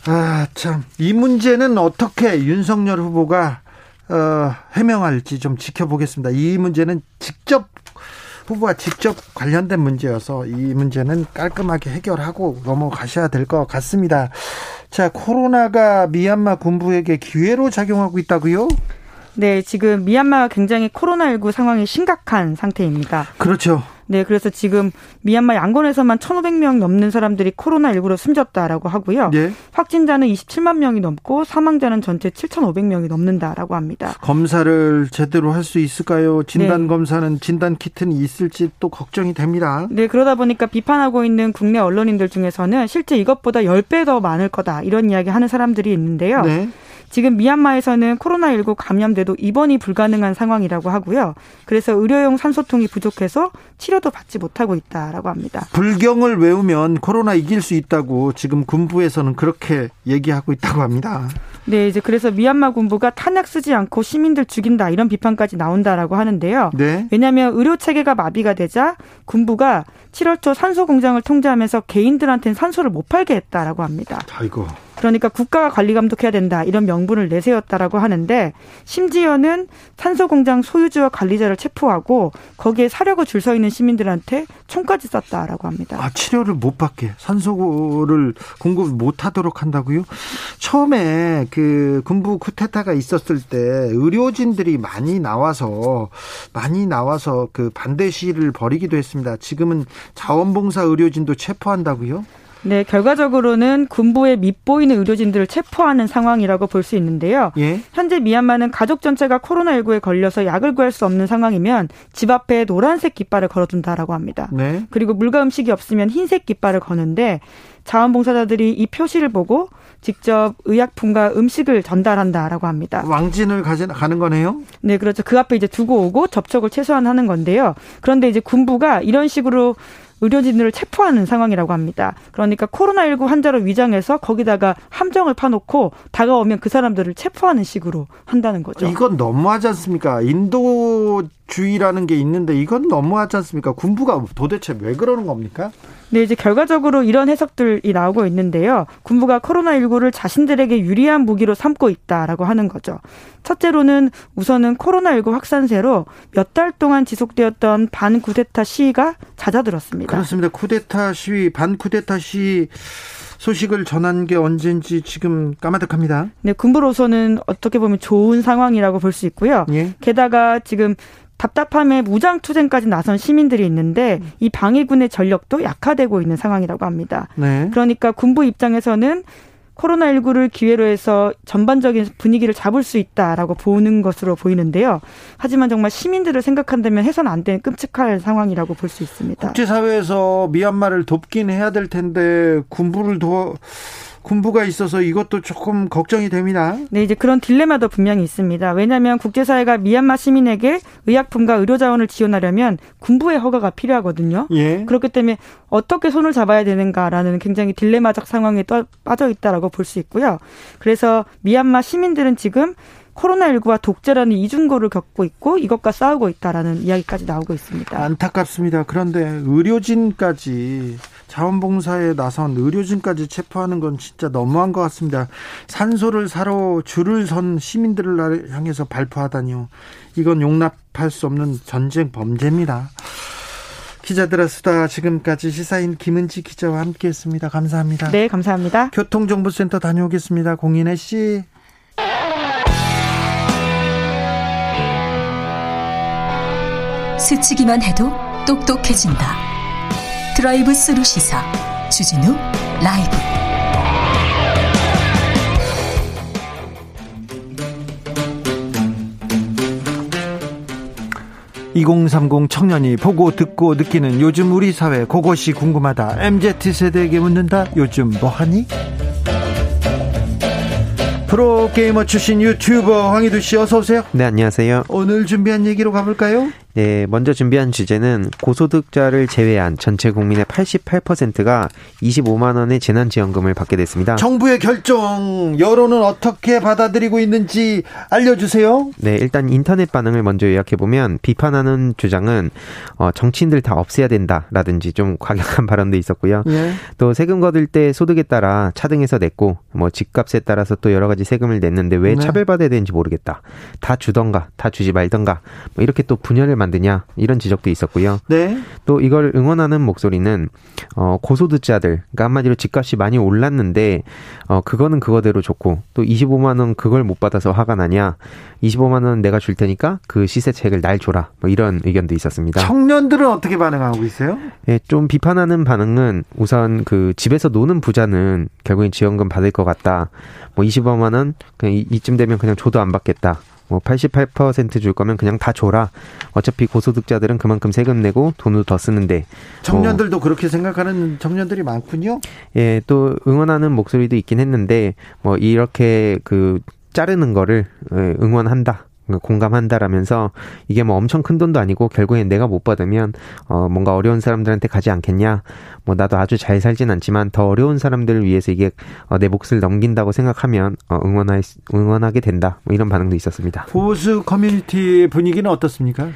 아, 참. 이 문제는 어떻게 윤석열 후보가 어, 해명할지 좀 지켜보겠습니다. 이 문제는 직접 후보와 직접 관련된 문제여서 이 문제는 깔끔하게 해결하고 넘어가셔야 될 것 같습니다. 자, 코로나가 미얀마 군부에게 기회로 작용하고 있다고요? 네, 지금 미얀마가 굉장히 코로나19 상황이 심각한 상태입니다. 그렇죠. 네, 그래서 지금 미얀마 양곤에서만 1,500명 넘는 사람들이 코로나19로 숨졌다라고 하고요. 네. 확진자는 27만 명이 넘고 사망자는 전체 7,500명이 넘는다라고 합니다. 검사를 제대로 할 수 있을까요? 진단 네. 검사는 진단 키트는 있을지 또 걱정이 됩니다. 네, 그러다 보니까 비판하고 있는 국내 언론인들 중에서는 실제 이것보다 10배 더 많을 거다 이런 이야기 하는 사람들이 있는데요. 네. 지금 미얀마에서는 코로나19 감염돼도 입원이 불가능한 상황이라고 하고요. 그래서 의료용 산소통이 부족해서 치료도 받지 못하고 있다라고 합니다. 불경을 외우면 코로나 이길 수 있다고 지금 군부에서는 그렇게 얘기하고 있다고 합니다. 네, 이제 그래서 미얀마 군부가 탄약 쓰지 않고 시민들 죽인다 이런 비판까지 나온다라고 하는데요. 네. 왜냐하면 의료 체계가 마비가 되자 군부가 7월 초 산소 공장을 통제하면서 개인들한테는 산소를 못 팔게 했다라고 합니다. 아이고. 그러니까 국가가 관리 감독해야 된다 이런 명분을 내세웠다라고 하는데 심지어는 산소 공장 소유주와 관리자를 체포하고 거기에 사려고 줄 서 있는 시민들한테 총까지 쐈다라고 합니다. 아 치료를 못 받게 산소를 공급 못 하도록 한다고요? 처음에 그 군부 쿠데타가 있었을 때 의료진들이 많이 나와서 많이 나와서 그 반대 시위를 벌이기도 했습니다. 지금은 자원봉사 의료진도 체포한다고요? 네, 결과적으로는 군부에 밉보이는 의료진들을 체포하는 상황이라고 볼 수 있는데요. 예? 현재 미얀마는 가족 전체가 코로나19에 걸려서 약을 구할 수 없는 상황이면 집 앞에 노란색 깃발을 걸어둔다라고 합니다. 네. 그리고 물과 음식이 없으면 흰색 깃발을 거는데 자원봉사자들이 이 표시를 보고 직접 의약품과 음식을 전달한다라고 합니다. 왕진을 가는 거네요? 네, 그렇죠. 그 앞에 이제 두고 오고 접촉을 최소한 하는 건데요. 그런데 이제 군부가 이런 식으로 의료진들을 체포하는 상황이라고 합니다. 그러니까 코로나19 환자로 위장해서 거기다가 함정을 파놓고 다가오면 그 사람들을 체포하는 식으로 한다는 거죠. 이건 너무하지 않습니까? 인도 주의라는 게 있는데 이건 너무하지 않습니까? 군부가 도대체 왜 그러는 겁니까? 네, 이제 결과적으로 이런 해석들이 나오고 있는데요. 군부가 코로나19를 자신들에게 유리한 무기로 삼고 있다라고 하는 거죠. 첫째로는 우선은 코로나19 확산세로 몇 달 동안 지속되었던 반쿠데타 시위가 잦아들었습니다. 그렇습니다. 쿠데타 시위, 반쿠데타 시위 소식을 전한 게 언젠지 지금 까마득합니다. 네, 군부로서는 어떻게 보면 좋은 상황이라고 볼 수 있고요. 예. 게다가 지금 답답함에 무장투쟁까지 나선 시민들이 있는데 이 방위군의 전력도 약화되고 있는 상황이라고 합니다. 네. 그러니까 군부 입장에서는 코로나19를 기회로 해서 전반적인 분위기를 잡을 수 있다라고 보는 것으로 보이는데요. 하지만 정말 시민들을 생각한다면 해서는 안 되는 끔찍한 상황이라고 볼 수 있습니다. 국제사회에서 미얀마를 돕긴 해야 될 텐데 군부를 도 군부가 있어서 이것도 조금 걱정이 됩니다. 네, 이제 그런 딜레마도 분명히 있습니다. 왜냐하면 국제사회가 미얀마 시민에게 의약품과 의료 자원을 지원하려면 군부의 허가가 필요하거든요. 예. 그렇기 때문에 어떻게 손을 잡아야 되는가라는 굉장히 딜레마적 상황에 빠져 있다라고 볼 수 있고요. 그래서 미얀마 시민들은 지금 코로나19와 독재라는 이중고를 겪고 있고 이것과 싸우고 있다라는 이야기까지 나오고 있습니다. 안타깝습니다. 그런데 의료진까지 자원봉사에 나선 의료진까지 체포하는 건 진짜 너무한 것 같습니다. 산소를 사러 줄을 선 시민들을 향해서 발표하다니요. 이건 용납할 수 없는 전쟁 범죄입니다. 기자들의 수다 지금까지 시사인 김은지 기자와 함께했습니다. 감사합니다. 네, 감사합니다. 교통정보센터 다녀오겠습니다. 공인혜 씨. 스치기만 해도 똑똑해진다. 드라이브 스루 시사 주진우 라이브. (2030) 청년이 보고 듣고 느끼는 요즘 우리 사회 그것이 궁금하다 MZ 세대에게 묻는다 요즘 뭐하니 프로게이머 출신 유튜버 황희두 씨 어서 오세요. 네, 안녕하세요. 오늘 준비한 얘기로 가볼까요? 네, 먼저 준비한 주제는 고소득자를 제외한 전체 국민의 88%가 25만 원의 재난지원금을 받게 됐습니다. 정부의 결정 여론은 어떻게 받아들이고 있는지 알려주세요. 네, 일단 인터넷 반응을 먼저 요약해 보면 비판하는 주장은 어, 정치인들 다 없애야 된다라든지 좀 과격한 발언도 있었고요. 예. 또 세금 거둘 때 소득에 따라 차등해서 냈고 뭐 집값에 따라서 또 여러 가지 세금을 냈는데 왜 네. 차별받아야 되는지 모르겠다. 다 주던가 다 주지 말던가 뭐 이렇게 또 분열을 만 드냐 이런 지적도 있었고요. 네. 또 이걸 응원하는 목소리는 어 고소득자들 그러니까 한마디로 집값이 많이 올랐는데 어 그거는 그거대로 좋고 또 25만 원 그걸 못 받아서 화가 나냐 25만 원 내가 줄 테니까 그 시세책을 날 줘라 뭐 이런 의견도 있었습니다. 청년들은 어떻게 반응하고 있어요? 예, 좀 비판하는 반응은 우선 그 집에서 노는 부자는 결국엔 지원금 받을 것 같다. 뭐 25만 원 그냥 이- 이쯤 되면 그냥 줘도 안 받겠다. 뭐 88%줄 거면 그냥 다 줘라. 어차피 고소득자들은 그만큼 세금 내고 돈을 더 쓰는데 청년들도 그렇게 생각하는 청년들이 많군요. 예, 또 응원하는 목소리도 있긴 했는데 뭐 이렇게 그 자르는 거를 예, 응원한다. 공감한다라면서 이게 뭐 엄청 큰 돈도 아니고 결국엔 내가 못 받으면 어 뭔가 어려운 사람들한테 가지 않겠냐 뭐 나도 아주 잘 살진 않지만 더 어려운 사람들을 위해서 이게 어, 내 몫을 넘긴다고 생각하면 어 응원할 수- 응원하게 된다 뭐 이런 반응도 있었습니다. 보수 커뮤니티 분위기는 어떻습니까?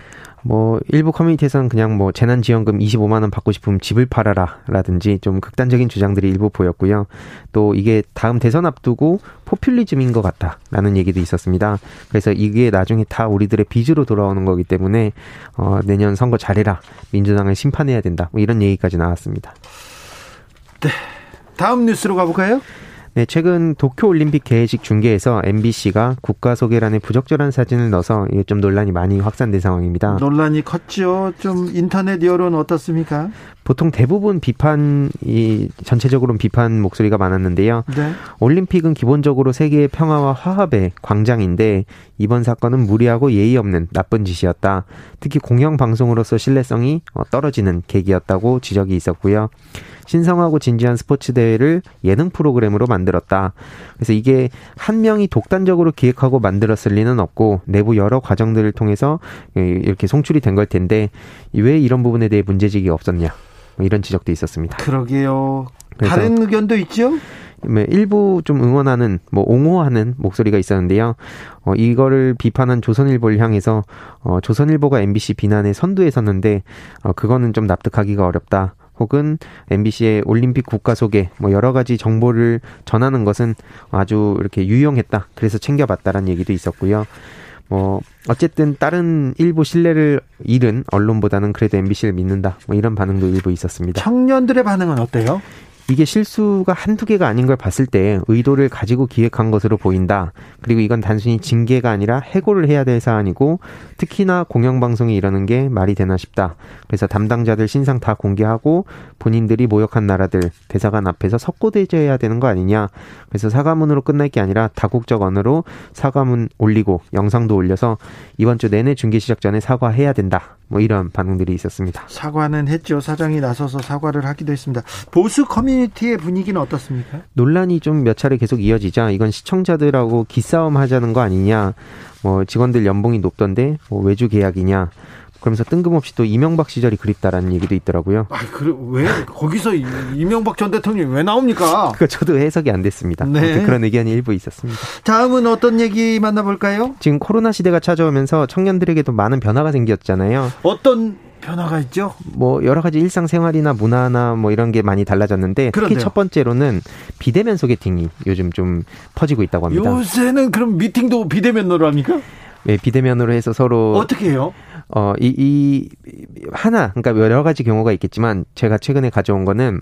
뭐 일부 커뮤니티에서는 그냥 뭐 재난지원금 25만 원 받고 싶으면 집을 팔아라라든지 좀 극단적인 주장들이 일부 보였고요. 또 이게 다음 대선 앞두고 포퓰리즘인 것 같다라는 얘기도 있었습니다. 그래서 이게 나중에 다 우리들의 빚으로 돌아오는 거기 때문에 어 내년 선거 잘해라 민주당을 심판해야 된다 뭐 이런 얘기까지 나왔습니다. 다음 뉴스로 가볼까요? 네, 최근 도쿄올림픽 개회식 중계에서 MBC가 국가 소개란에 부적절한 사진을 넣어서 이게 좀 논란이 많이 확산된 상황입니다. 논란이 컸죠. 좀 인터넷 여론 어떻습니까? 보통 대부분 비판 이 전체적으로는 비판 목소리가 많았는데요. 네. 올림픽은 기본적으로 세계의 평화와 화합의 광장인데 이번 사건은 무리하고 예의 없는 나쁜 짓이었다. 특히 공영 방송으로서 신뢰성이 어, 떨어지는 계기였다고 지적이 있었고요. 신성하고 진지한 스포츠 대회를 예능 프로그램으로 만들었다. 그래서 이게 한 명이 독단적으로 기획하고 만들었을 리는 없고 내부 여러 과정들을 통해서 예, 이렇게 송출이 된 걸 텐데 왜 이런 부분에 대해 문제제기가 없었냐. 뭐 이런 지적도 있었습니다. 그러게요. 다른 의견도 있죠? 네, 일부 좀 응원하는 뭐 옹호하는 목소리가 있었는데요. 어 이거를 비판한 조선일보를 향해서 어 조선일보가 MBC 비난에 선두에 섰는데 어 그거는 좀 납득하기가 어렵다. 혹은 MBC의 올림픽 국가 소개 뭐 여러 가지 정보를 전하는 것은 아주 이렇게 유용했다. 그래서 챙겨봤다라는 얘기도 있었고요. 뭐 어쨌든 다른 일부 신뢰를 잃은 언론보다는 그래도 MBC를 믿는다. 뭐 이런 반응도 일부 있었습니다. 청년들의 반응은 어때요? 이게 실수가 한두 개가 아닌 걸 봤을 때 의도를 가지고 기획한 것으로 보인다. 그리고 이건 단순히 징계가 아니라 해고를 해야 될 사안이고 특히나 공영방송이 이러는 게 말이 되나 싶다. 그래서 담당자들 신상 다 공개하고 본인들이 모욕한 나라들 대사관 앞에서 석고대죄해야 되는 거 아니냐. 그래서 사과문으로 끝날 게 아니라 다국적 언어로 사과문 올리고 영상도 올려서 이번 주 내내 중계 시작 전에 사과해야 된다. 뭐 이런 반응들이 있었습니다. 사과는 했죠. 사장이 나서서 사과를 하기도 했습니다. 보수 커뮤니티의 분위기는 어떻습니까? 논란이 좀 몇 차례 계속 이어지자 이건 시청자들하고 기싸움 하자는 거 아니냐 뭐 직원들 연봉이 높던데 뭐 외주 계약이냐 그러면서 뜬금없이 또 이명박 시절이 그립다라는 얘기도 있더라고요. 아, 그래 왜 거기서 이- 이명박 전 대통령이 왜 나옵니까? 그 저도 해석이 안 됐습니다. 네. 그런 의견이 일부 있었습니다. 다음은 어떤 얘기 만나볼까요? 지금 코로나 시대가 찾아오면서 청년들에게도 많은 변화가 생겼잖아요. 어떤 변화가 있죠? 뭐 여러 가지 일상생활이나 문화나 뭐 이런 게 많이 달라졌는데 특히 그런데요. 첫 번째로는 비대면 소개팅이 요즘 좀 퍼지고 있다고 합니다. 요새는 그럼 미팅도 비대면으로 합니까? 네, 비대면으로 해서 서로 어떻게 해요? 어, 이, 이, 하나, 그러니까 여러 가지 경우가 있겠지만, 제가 최근에 가져온 거는,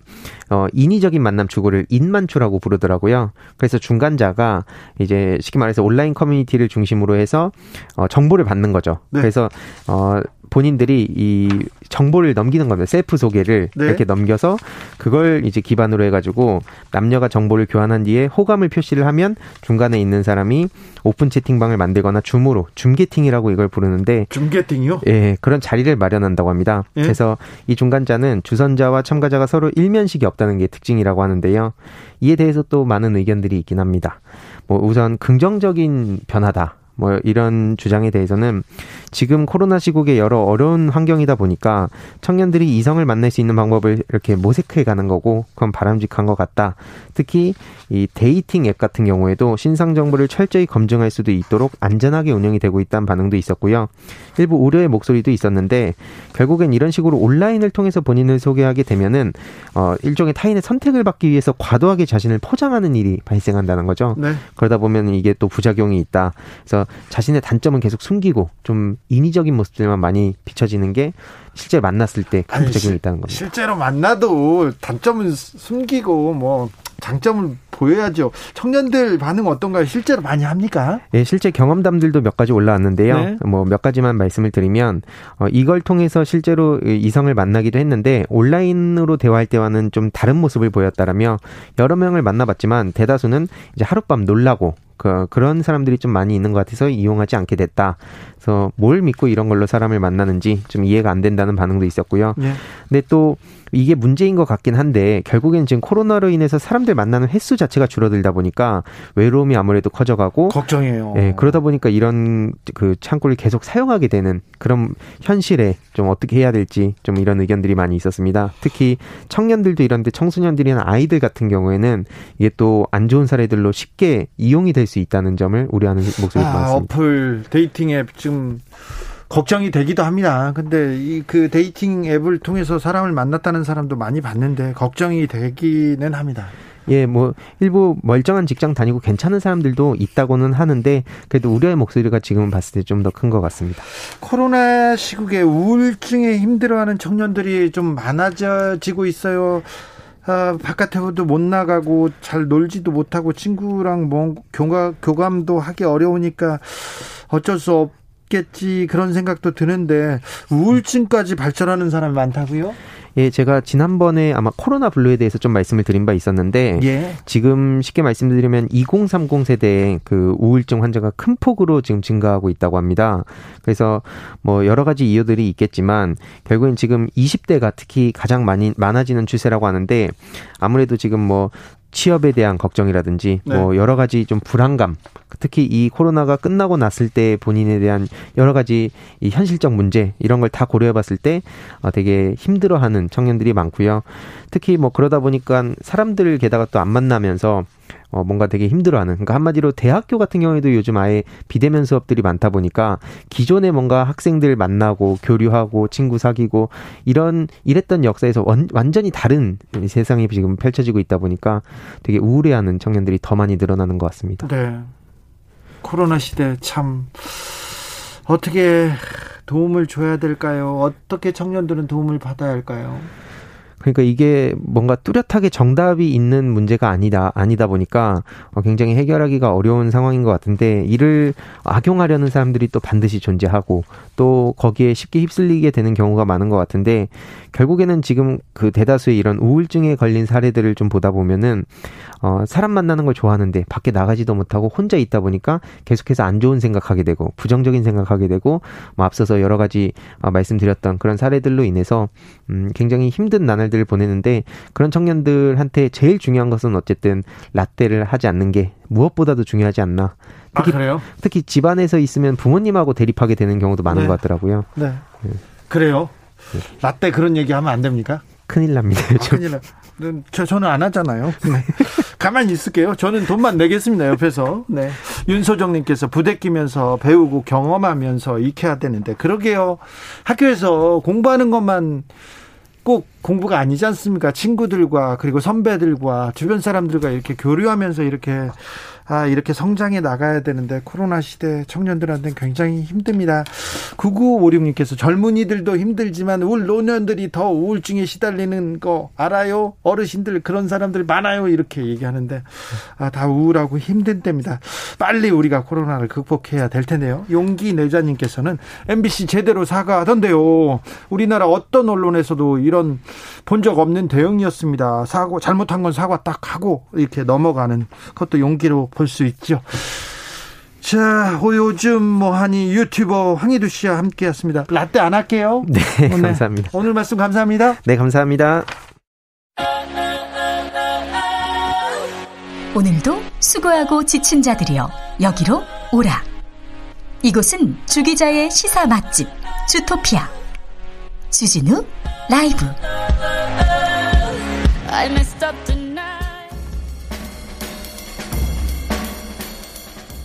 어, 인위적인 만남 추구를 인만추라고 부르더라고요. 그래서 중간자가 이제 쉽게 말해서 온라인 커뮤니티를 중심으로 해서, 어, 정보를 받는 거죠. 네. 그래서, 어, 본인들이 이 정보를 넘기는 겁니다. 셀프 소개를 네. 이렇게 넘겨서 그걸 이제 기반으로 해가지고 남녀가 정보를 교환한 뒤에 호감을 표시를 하면 중간에 있는 사람이 오픈 채팅방을 만들거나 줌으로 줌게팅이라고 이걸 부르는데 중계팅이요? 예, 그런 자리를 마련한다고 합니다. 예? 그래서 이 중간자는 주선자와 참가자가 서로 일면식이 없다는 게 특징이라고 하는데요. 이에 대해서 또 많은 의견들이 있긴 합니다. 뭐 우선 긍정적인 변화다. 뭐 이런 주장에 대해서는 지금 코로나 시국에 여러 어려운 환경이다 보니까 청년들이 이성을 만날 수 있는 방법을 이렇게 모색해 가는 거고 그건 바람직한 것 같다. 특히 이 dating 앱 같은 경우에도 신상 정보를 철저히 검증할 수도 있도록 안전하게 운영이 되고 있다는 반응도 있었고요. 일부 우려의 목소리도 있었는데 결국엔 이런 식으로 온라인을 통해서 본인을 소개하게 되면은 어 일종의 타인의 선택을 받기 위해서 과도하게 자신을 포장하는 일이 발생한다는 거죠. 네. 그러다 보면 이게 또 부작용이 있다. 그래서 자신의 단점은 계속 숨기고 좀 인위적인 모습들만 많이 비춰지는 게 실제 만났을 때 큰 부작용이 실- 있다는 겁니다. 실제로 만나도 단점은 숨기고 뭐 장점을 보여야죠. 청년들 반응 어떤가요? 실제로 많이 합니까? 예, 실제 경험담들도 몇 가지 올라왔는데요. 네. 뭐몇 가지만 말씀을 드리면 어, 이걸 통해서 실제로 이 이성을 만나기도 했는데 온라인으로 대화할 때와는 좀 다른 모습을 보였다라며 여러 명을 만나봤지만 대다수는 이제 하룻밤 놀라고 그, 그런 사람들이 좀 많이 있는 것 같아서 이용하지 않게 됐다. 그래서 뭘 믿고 이런 걸로 사람을 만나는지 좀 이해가 안 된다는 반응도 있었고요. 예. 근데 또 이게 문제인 것 같긴 한데 결국엔 지금 코로나로 인해서 사람들 만나는 횟수 자체가 줄어들다 보니까 외로움이 아무래도 커져가고 걱정해요. 예, 그러다 보니까 이런 그 창구를 계속 사용하게 되는 그런 현실에 좀 어떻게 해야 될지 좀 이런 의견들이 많이 있었습니다. 특히 청년들도 이런데 청소년들이나 아이들 같은 경우에는 이게 또 안 좋은 사례들로 쉽게 이용이 될 수 있다는 점을 우려하는 목소리도 아, 많습니다. 어플 dating 앱 지금 걱정이 되기도 합니다. 근데 이 그 dating 앱을 통해서 사람을 만났다는 사람도 많이 봤는데 걱정이 되기는 합니다. 예, 뭐 일부 멀쩡한 직장 다니고 괜찮은 사람들도 있다고는 하는데 그래도 우려의 목소리가 지금 봤을 때 좀 더 큰 것 같습니다. 코로나 시국에 우울증에 힘들어하는 청년들이 좀 많아지고 있어요. 아, 바깥에도 못 나가고 잘 놀지도 못하고 친구랑 뭐 교감, 교감도 하기 어려우니까 어쩔 수 없 겠지 그런 생각도 드는데 우울증까지 발전하는 사람이 많다고요? 예, 제가 지난번에 아마 코로나 블루에 대해서 좀 말씀을 드린 바 있었는데 예. 지금 쉽게 말씀드리면 2030 세대의 그 우울증 환자가 큰 폭으로 지금 증가하고 있다고 합니다. 그래서 뭐 여러 가지 이유들이 있겠지만 결국엔 지금 20대가 특히 가장 많이 많아지는 추세라고 하는데 아무래도 지금 뭐 취업에 대한 걱정이라든지 네. 뭐 여러 가지 좀 불안감 특히 이 코로나가 끝나고 났을 때 본인에 대한 여러 가지 이 현실적 문제 이런 걸 다 고려해 봤을 때 어, 되게 힘들어하는 청년들이 많고요. 특히 뭐 그러다 보니까 사람들 게다가 또 안 만나면서 어, 뭔가 되게 힘들어하는. 그러니까 한마디로 대학교 같은 경우에도 요즘 아예 비대면 수업들이 많다 보니까 기존에 뭔가 학생들 만나고 교류하고 친구 사귀고 이런 이랬던 역사에서 원, 완전히 다른 세상이 지금 펼쳐지고 있다 보니까 되게 우울해하는 청년들이 더 많이 늘어나는 것 같습니다. 네. 코로나 시대 참 어떻게 도움을 줘야 될까요? 어떻게 청년들은 도움을 받아야 할까요? 그러니까 이게 뭔가 뚜렷하게 정답이 있는 문제가 아니다 아니다 보니까 어, 굉장히 해결하기가 어려운 상황인 것 같은데 이를 악용하려는 사람들이 또 반드시 존재하고 또 거기에 쉽게 휩쓸리게 되는 경우가 많은 것 같은데 결국에는 지금 그 대다수의 이런 우울증에 걸린 사례들을 좀 보다 보면은 어 사람 만나는 걸 좋아하는데 밖에 나가지도 못하고 혼자 있다 보니까 계속해서 안 좋은 생각하게 되고 부정적인 생각하게 되고 뭐 앞서서 여러 가지 어, 말씀드렸던 그런 사례들로 인해서 음 굉장히 힘든 나날들을 보내는데 그런 청년들한테 제일 중요한 것은 어쨌든 라떼를 하지 않는 게 무엇보다도 중요하지 않나. 아, 특히 그래요? 특히 집안에서 있으면 부모님하고 대립하게 되는 경우도 많은 네. 것 같더라고요. 네. 그래요? 라떼 그런 얘기 하면 안 됩니까? 큰일 납니다. 아, 큰일 나. 저, 저는 안 하잖아요. 네. 가만히 있을게요. 저는 돈만 내겠습니다. 옆에서. 네. 윤소정님께서 부대 끼면서 배우고 경험하면서 익혀야 되는데, 그러게요. 학교에서 공부하는 것만 꼭 공부가 아니지 않습니까? 친구들과 그리고 선배들과 주변 사람들과 이렇게 교류하면서 이렇게 아, 이렇게 성장해 나가야 되는데 코로나 시대 청년들한테는 굉장히 힘듭니다. 9956님께서 젊은이들도 힘들지만 울 노년들이 더 우울증에 시달리는 거 알아요? 어르신들 그런 사람들 많아요. 이렇게 얘기하는데 아, 다 우울하고 힘든 때입니다. 빨리 우리가 코로나를 극복해야 될 텐데요. 용기 내자님께서는 MBC 제대로 사과하던데요. 우리나라 어떤 언론에서도 이런 본 적 없는 대응이었습니다. 사고 잘못한 건 사과 딱 하고 이렇게 넘어가는 그것도 용기로 볼 수 있죠. 자, 요즘 뭐 하니 유튜버 황희두 씨와 함께 했습니다. 라떼 안 할게요. 네, 오늘, 감사합니다. 오늘 말씀 감사합니다. 네, 감사합니다. 오늘도 수고하고 지친 자들이여 여기로 오라. 이곳은 주기자의 시사 맛집 주토피아 주진우 라이브.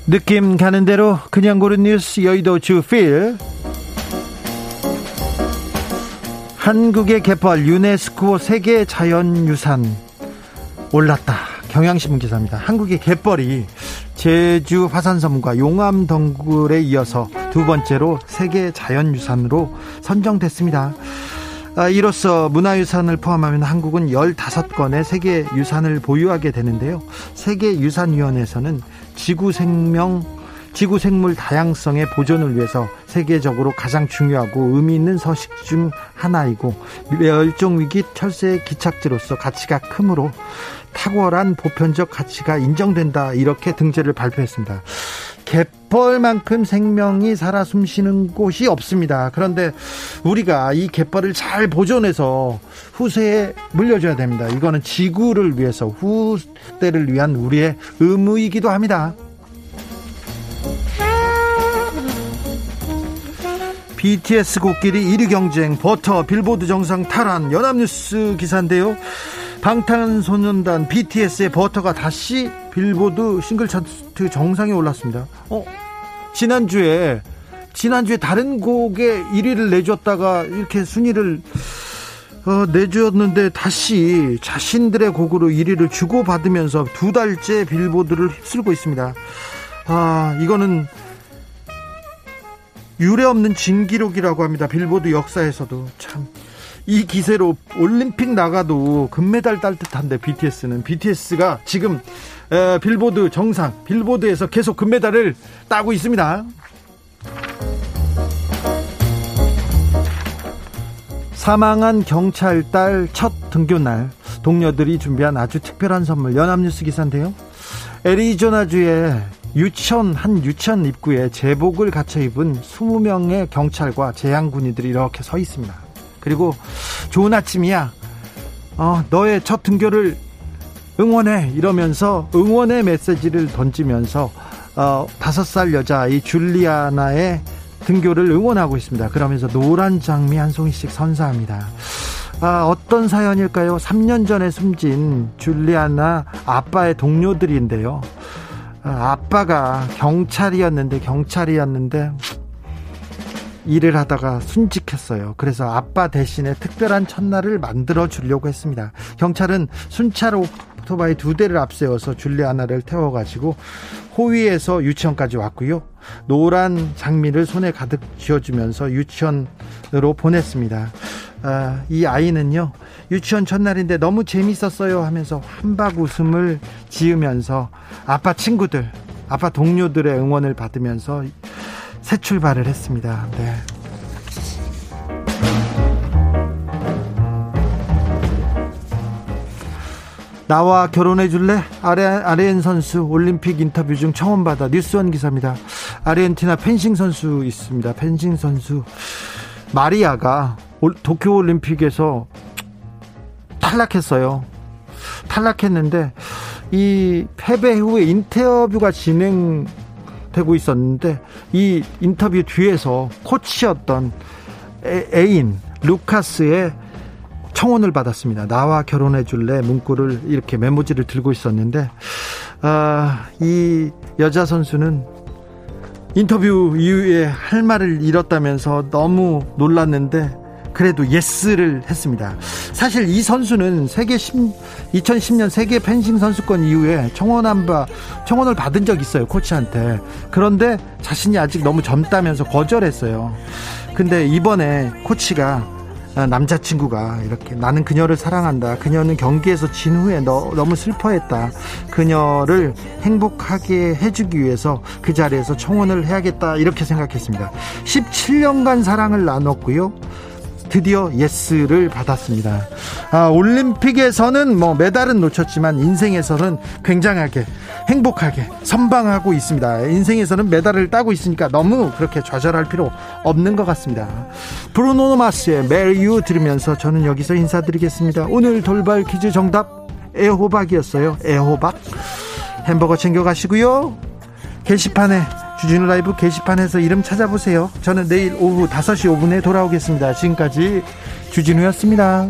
느낌 가는 대로 그냥 고른 뉴스 여의도 주필. 한국의 개펄 유네스코 세계 자연유산 올랐다. 경향신문 기사입니다. 한국의 갯벌이 제주 화산섬과 용암 덩굴에 이어서 두 번째로 세계 자연유산으로 선정됐습니다. 아, 이로써 문화유산을 포함하면 한국은 15건의 세계 유산을 보유하게 되는데요. 세계유산위원회에서는 지구 생명, 지구 생물 다양성의 보존을 위해서 세계적으로 가장 중요하고 의미 있는 서식 중 하나이고 멸종 위기 철새 기착지로서 가치가 크므로 탁월한 보편적 가치가 인정된다 이렇게 등재를 발표했습니다. 갯벌만큼 생명이 살아 숨쉬는 곳이 없습니다. 그런데 우리가 이 갯벌을 잘 보존해서 후세에 물려줘야 됩니다. 이거는 지구를 위해서 후대를 위한 우리의 의무이기도 합니다. BTS 곡끼리 1위 경쟁 버터 빌보드 정상 탈환 연합뉴스 기사인데요. 방탄소년단 BTS의 버터가 다시 빌보드 싱글 차트 정상에 올랐습니다. 어, 지난주에 지난주에 다른 곡에 1위를 내줬다가 이렇게 순위를 어, 내주었는데 다시 자신들의 곡으로 1위를 주고받으면서 두 달째 빌보드를 휩쓸고 있습니다. 아, 이거는 유례 없는 진기록이라고 합니다. 빌보드 역사에서도 참. 이 기세로 올림픽 나가도 금메달 딸 듯한데 BTS는 BTS가 지금 에, 빌보드 정상 빌보드에서 계속 금메달을 따고 있습니다. 사망한 경찰 딸 첫 등교 날 동료들이 준비한 아주 특별한 선물 연합뉴스 기사인데요. 애리조나주의 유치원 한 유치원 입구에 제복을 갖춰 입은 20명의 경찰과 재향군인들이 이렇게 서 있습니다. 그리고 좋은 아침이야. 어, 너의 첫 등교를 응원해 이러면서 응원의 메시지를 던지면서 어, 다섯 살 여자아이 줄리아나의 등교를 응원하고 있습니다. 그러면서 노란 장미 한 송이씩 선사합니다. 아, 어떤 사연일까요? 3년 전에 숨진 줄리아나 아빠의 동료들인데요. 아, 아빠가 경찰이었는데 경찰이었는데 일을 하다가 순직했어요. 그래서 아빠 대신에 특별한 첫날을 만들어 주려고 했습니다. 경찰은 순찰 오토바이 두 대를 앞세워서 줄리아나를 태워가지고 호위에서 유치원까지 왔고요. 노란 장미를 손에 가득 쥐어주면서 유치원으로 보냈습니다. 아, 이 아이는요 유치원 첫날인데 너무 재밌었어요 하면서 한박 웃음을 지으면서 아빠 친구들 아빠 동료들의 응원을 받으면서 새 출발을 했습니다. 네. 나와 결혼해 줄래? 아레, 엔 선수 올림픽 인터뷰 중 청원 받아 뉴스원 기사입니다. 아르헨티나 펜싱 선수 있습니다. 펜싱 선수 마리아가 도쿄 올림픽에서 탈락했어요. 탈락했는데 이 패배 후에 인터뷰가 진행 되고 있었는데 이 인터뷰 뒤에서 코치였던 애, 애인 루카스의 청혼을 받았습니다. 나와 결혼해 줄래 문구를 이렇게 메모지를 들고 있었는데 아, 이 여자 선수는 인터뷰 이후에 할 말을 잃었다면서 너무 놀랐는데 그래도 yes를 했습니다. 사실 이 선수는 세계 10, 2010년 세계 펜싱 선수권 이후에 청혼한 바, 청혼을 받은 적 있어요, 코치한테. 그런데 자신이 아직 너무 젊다면서 거절했어요. 근데 이번에 코치가 아, 남자친구가 이렇게 나는 그녀를 사랑한다. 그녀는 경기에서 진 후에 너, 너무 슬퍼했다. 그녀를 행복하게 해주기 위해서 그 자리에서 청원을 해야겠다. 이렇게 생각했습니다. 17년간 사랑을 나눴고요. 드디어 예스를 받았습니다. 아, 올림픽에서는 뭐 메달은 놓쳤지만 인생에서는 굉장하게 행복하게 선방하고 있습니다. 인생에서는 메달을 따고 있으니까 너무 그렇게 좌절할 필요 없는 것 같습니다. 브루노 마스의 메리유 들으면서 저는 여기서 인사드리겠습니다. 오늘 돌발 퀴즈 정답 애호박이었어요. 애호박. 햄버거 챙겨가시고요. 게시판에 주진우 라이브 게시판에서 이름 찾아보세요. 저는 내일 오후 5시 5분에 돌아오겠습니다. 지금까지 주진우였습니다.